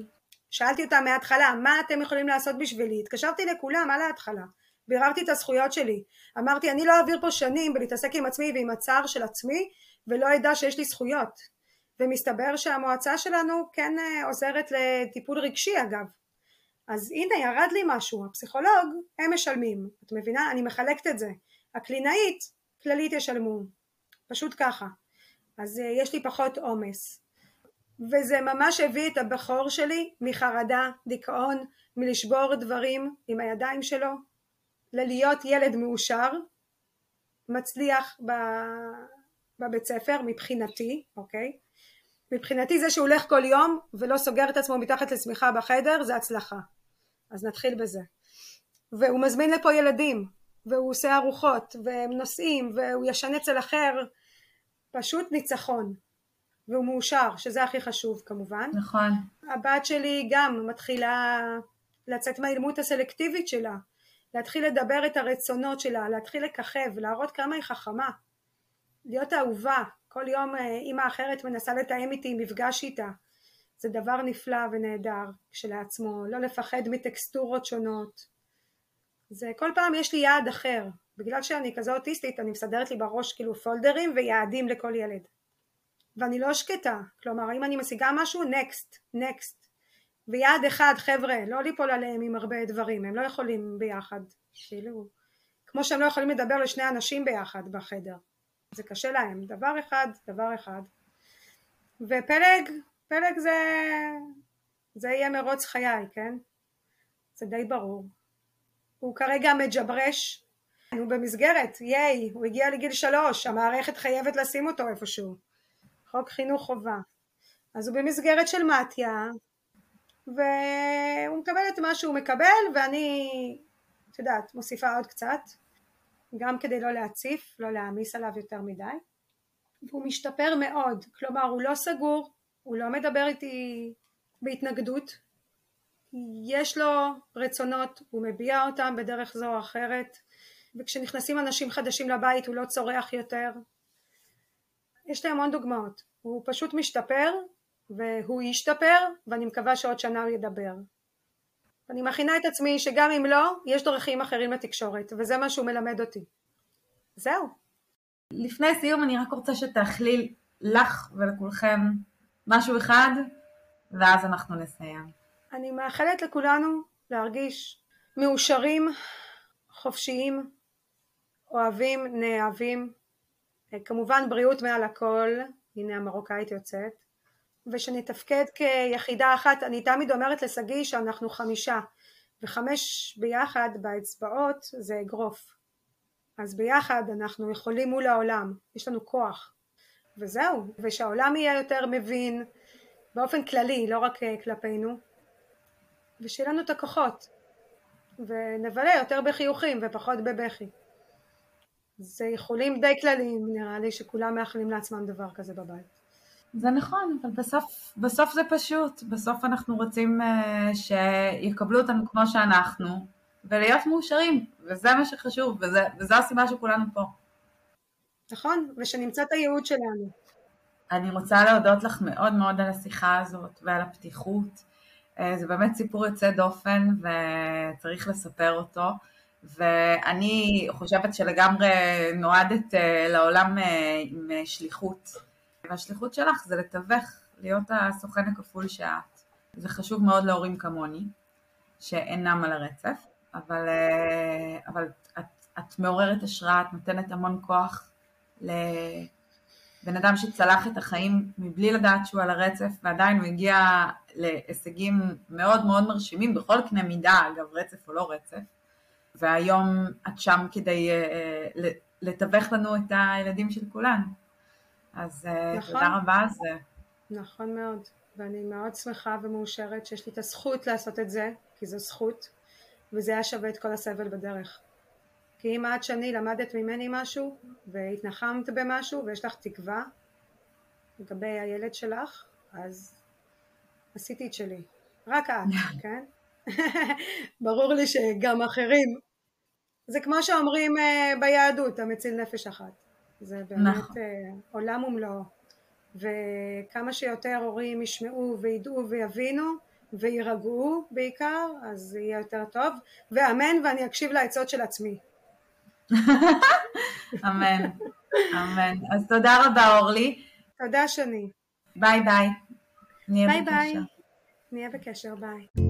שאלתי אותם מההתחלה, מה אתם יכולים לעשות בשבילי? התקשרתי לכולם על ההתחלה. ביררתי את הזכויות שלי. אמרתי, אני לא אעביר פה שנים בלהתעסק עם עצמי ועם הצער של עצמי, ולא אדע שיש לי זכויות. ומסתבר שהמועצה שלנו כן אה, עוזרת לטיפול רגשי אגב. אז הנה ירד לי משהו, הפסיכולוג הם משלמים, את מבינה? אני מחלקת את זה. הקלינאית, כללית ישלמו, פשוט ככה. אז אה, יש לי פחות עומס. וזה ממש הביא את הבכור שלי מחרדה, דיכאון, מלשבור דברים עם הידיים שלו, ללהיות ילד מאושר, מצליח בבית ספר מבחינתי, אוקיי? מבחינתי זה שהוא הולך כל יום ולא סוגר את עצמו מתחת לשמיכה בחדר זה הצלחה. אז נתחיל בזה. והוא מזמין לפה ילדים, והוא עושה ארוחות, והם נוסעים, והוא ישן אצל אחר, פשוט ניצחון. והוא מאושר, שזה הכי חשוב כמובן. נכון. הבת שלי גם מתחילה לצאת מהאילמות הסלקטיבית שלה, להתחיל לדבר את הרצונות שלה, להתחיל לככב, להראות כמה היא חכמה, להיות אהובה, כל יום אה, אימא אחרת מנסה לתאם איתי מפגש איתה, זה דבר נפלא ונהדר כשלעצמו, לא לפחד מטקסטורות שונות, זה כל פעם יש לי יעד אחר, בגלל שאני כזו אוטיסטית אני מסדרת לי בראש כאילו פולדרים ויעדים לכל ילד. ואני לא שקטה, כלומר אם אני משיגה משהו נקסט, נקסט ויעד אחד חבר'ה לא ליפול עליהם עם הרבה דברים הם לא יכולים ביחד. כאילו כמו שהם לא יכולים לדבר לשני אנשים ביחד בחדר. זה קשה להם. דבר אחד דבר אחד. ופלג פלג זה זה יהיה מרוץ חיי כן? זה די ברור. הוא כרגע מג'ברש. הוא במסגרת ייי הוא הגיע לגיל שלוש המערכת חייבת לשים אותו איפשהו. חוק חינוך חובה. אז הוא במסגרת של מתיה והוא מקבל את מה שהוא מקבל ואני את יודעת מוסיפה עוד קצת גם כדי לא להציף לא להעמיס עליו יותר מדי. והוא משתפר מאוד כלומר הוא לא סגור הוא לא מדבר איתי בהתנגדות יש לו רצונות הוא מביע אותם בדרך זו או אחרת וכשנכנסים אנשים חדשים לבית הוא לא צורח יותר יש לי המון דוגמאות הוא פשוט משתפר והוא ישתפר ואני מקווה שעוד שנה הוא ידבר. אני מכינה את עצמי שגם אם לא, יש דרכים אחרים לתקשורת וזה מה שהוא מלמד אותי. זהו. לפני סיום אני רק רוצה שתאכלי לך ולכולכם משהו אחד ואז אנחנו נסיים. אני מאחלת לכולנו להרגיש מאושרים, חופשיים, אוהבים, נאהבים, כמובן בריאות מעל הכל, הנה המרוקאית יוצאת, ושנתפקד כיחידה אחת, אני תמיד אומרת לשגיא שאנחנו חמישה, וחמש ביחד באצבעות זה אגרוף, אז ביחד אנחנו יכולים מול העולם, יש לנו כוח, וזהו, ושהעולם יהיה יותר מבין באופן כללי, לא רק אה, כלפינו, ושיהיה לנו את הכוחות, ונבלה יותר בחיוכים ופחות בבכי. זה איחולים די כלליים, נראה לי שכולם מאחלים לעצמם דבר כזה בבית. זה נכון, אבל בסוף, בסוף זה פשוט, בסוף אנחנו רוצים uh, שיקבלו אותנו כמו שאנחנו, ולהיות מאושרים, וזה מה שחשוב, וזו הסיבה שכולנו פה. נכון, ושנמצא את הייעוד שלנו. אני רוצה להודות לך מאוד מאוד על השיחה הזאת ועל הפתיחות. אה, זה באמת סיפור יוצא דופן וצריך לספר אותו. ואני חושבת שלגמרי נועדת אה, לעולם אה, עם שליחות. והשליחות שלך זה לתווך, להיות הסוכן הכפול שאת. זה חשוב מאוד להורים כמוני, שאינם על הרצף, אבל, אבל את, את מעוררת השראה, את נותנת המון כוח בן אדם שצלח את החיים מבלי לדעת שהוא על הרצף, ועדיין הוא הגיע להישגים מאוד מאוד מרשימים בכל קנה מידה, אגב רצף או לא רצף, והיום את שם כדי uh, לתווך לנו את הילדים של כולן. אז uh, נכון. תודה רבה על זה. נכון מאוד, ואני מאוד שמחה ומאושרת שיש לי את הזכות לעשות את זה, כי זו זכות, וזה היה שווה את כל הסבל בדרך. כי אם את שני למדת ממני משהו והתנחמת במשהו ויש לך תקווה לגבי הילד שלך, אז עשיתי את שלי. רק את, כן? ברור לי שגם אחרים. זה כמו שאומרים uh, ביהדות, המציל נפש אחת. זה באמת נכון. uh, עולם ומלואו. וכמה שיותר הורים ישמעו וידעו ויבינו ויירגעו בעיקר, אז יהיה יותר טוב. ואמן ואני אקשיב לעצות של עצמי. אמן, אמן. אז תודה רבה אורלי. תודה שני. ביי ביי. ביי. ביי. נהיה בקשר, ביי.